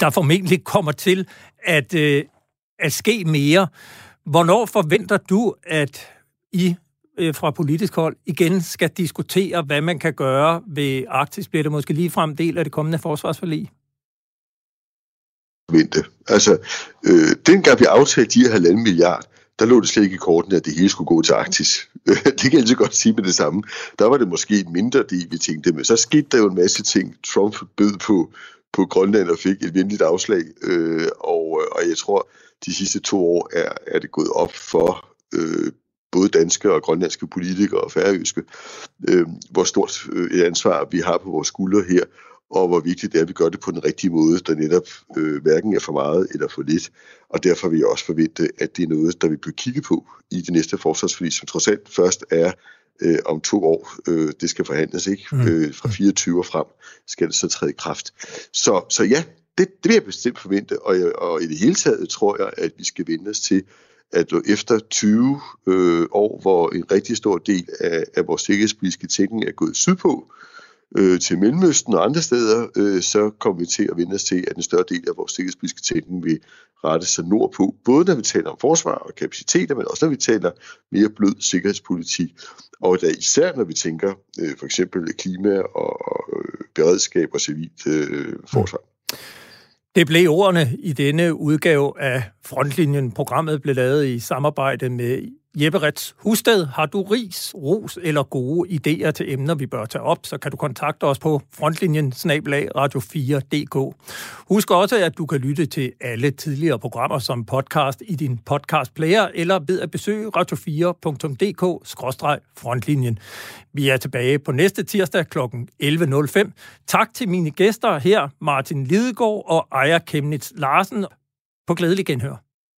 der formentlig kommer til at, øh, at ske mere. Hvornår forventer du, at I øh, fra politisk hold igen skal diskutere, hvad man kan gøre ved Arktis. Bliver det måske lige frem del af det kommende forsvarsforlig? Vente. Altså, øh, dengang vi aftalte de her halvanden milliard, der lå det slet ikke i kortene, at det hele skulle gå til Arktis. det kan jeg altid godt sige med det samme. Der var det måske en mindre del, vi tænkte, men så skete der jo en masse ting. Trump bød på, på Grønland og fik et venligt afslag, øh, og, og jeg tror, de sidste to år er, er det gået op for øh, både danske og grønlandske politikere og færøske, øh, hvor stort øh, et ansvar vi har på vores skuldre her, og hvor vigtigt det er, at vi gør det på den rigtige måde, der netop øh, hverken er for meget eller for lidt. Og derfor vil jeg også forvente, at det er noget, der vil blive kigget på i det næste forsvarsforlig, som trods alt først er øh, om to år. Øh, det skal forhandles, ikke? Mm. Øh, fra 24 og frem skal det så træde i kraft. Så, så ja, det, det vil jeg bestemt forvente, og, jeg, og i det hele taget tror jeg, at vi skal vende os til, at efter 20 øh, år, hvor en rigtig stor del af, af vores sikkerhedspolitiske tænkning er gået sydpå, øh, til Mellemøsten og andre steder, øh, så kommer vi til at vende os til, at en større del af vores sikkerhedspolitiske tænkning vil rette sig nordpå, både når vi taler om forsvar og kapaciteter, men også når vi taler mere blød sikkerhedspolitik, og da især når vi tænker øh, for eksempel klima og øh, beredskab og civilt øh, forsvar. Mm. Det blev ordene i denne udgave af Frontlinjen. Programmet blev lavet i samarbejde med Jeppe Rets Husted, har du ris, ros eller gode idéer til emner, vi bør tage op, så kan du kontakte os på frontlinjen snablag radio4.dk. Husk også, at du kan lytte til alle tidligere programmer som podcast i din podcast player eller ved at besøge radio4.dk-frontlinjen. Vi er tilbage på næste tirsdag kl. 11.05. Tak til mine gæster her, Martin Lidegaard og Ejer Kemnitz Larsen. På glædelig genhør.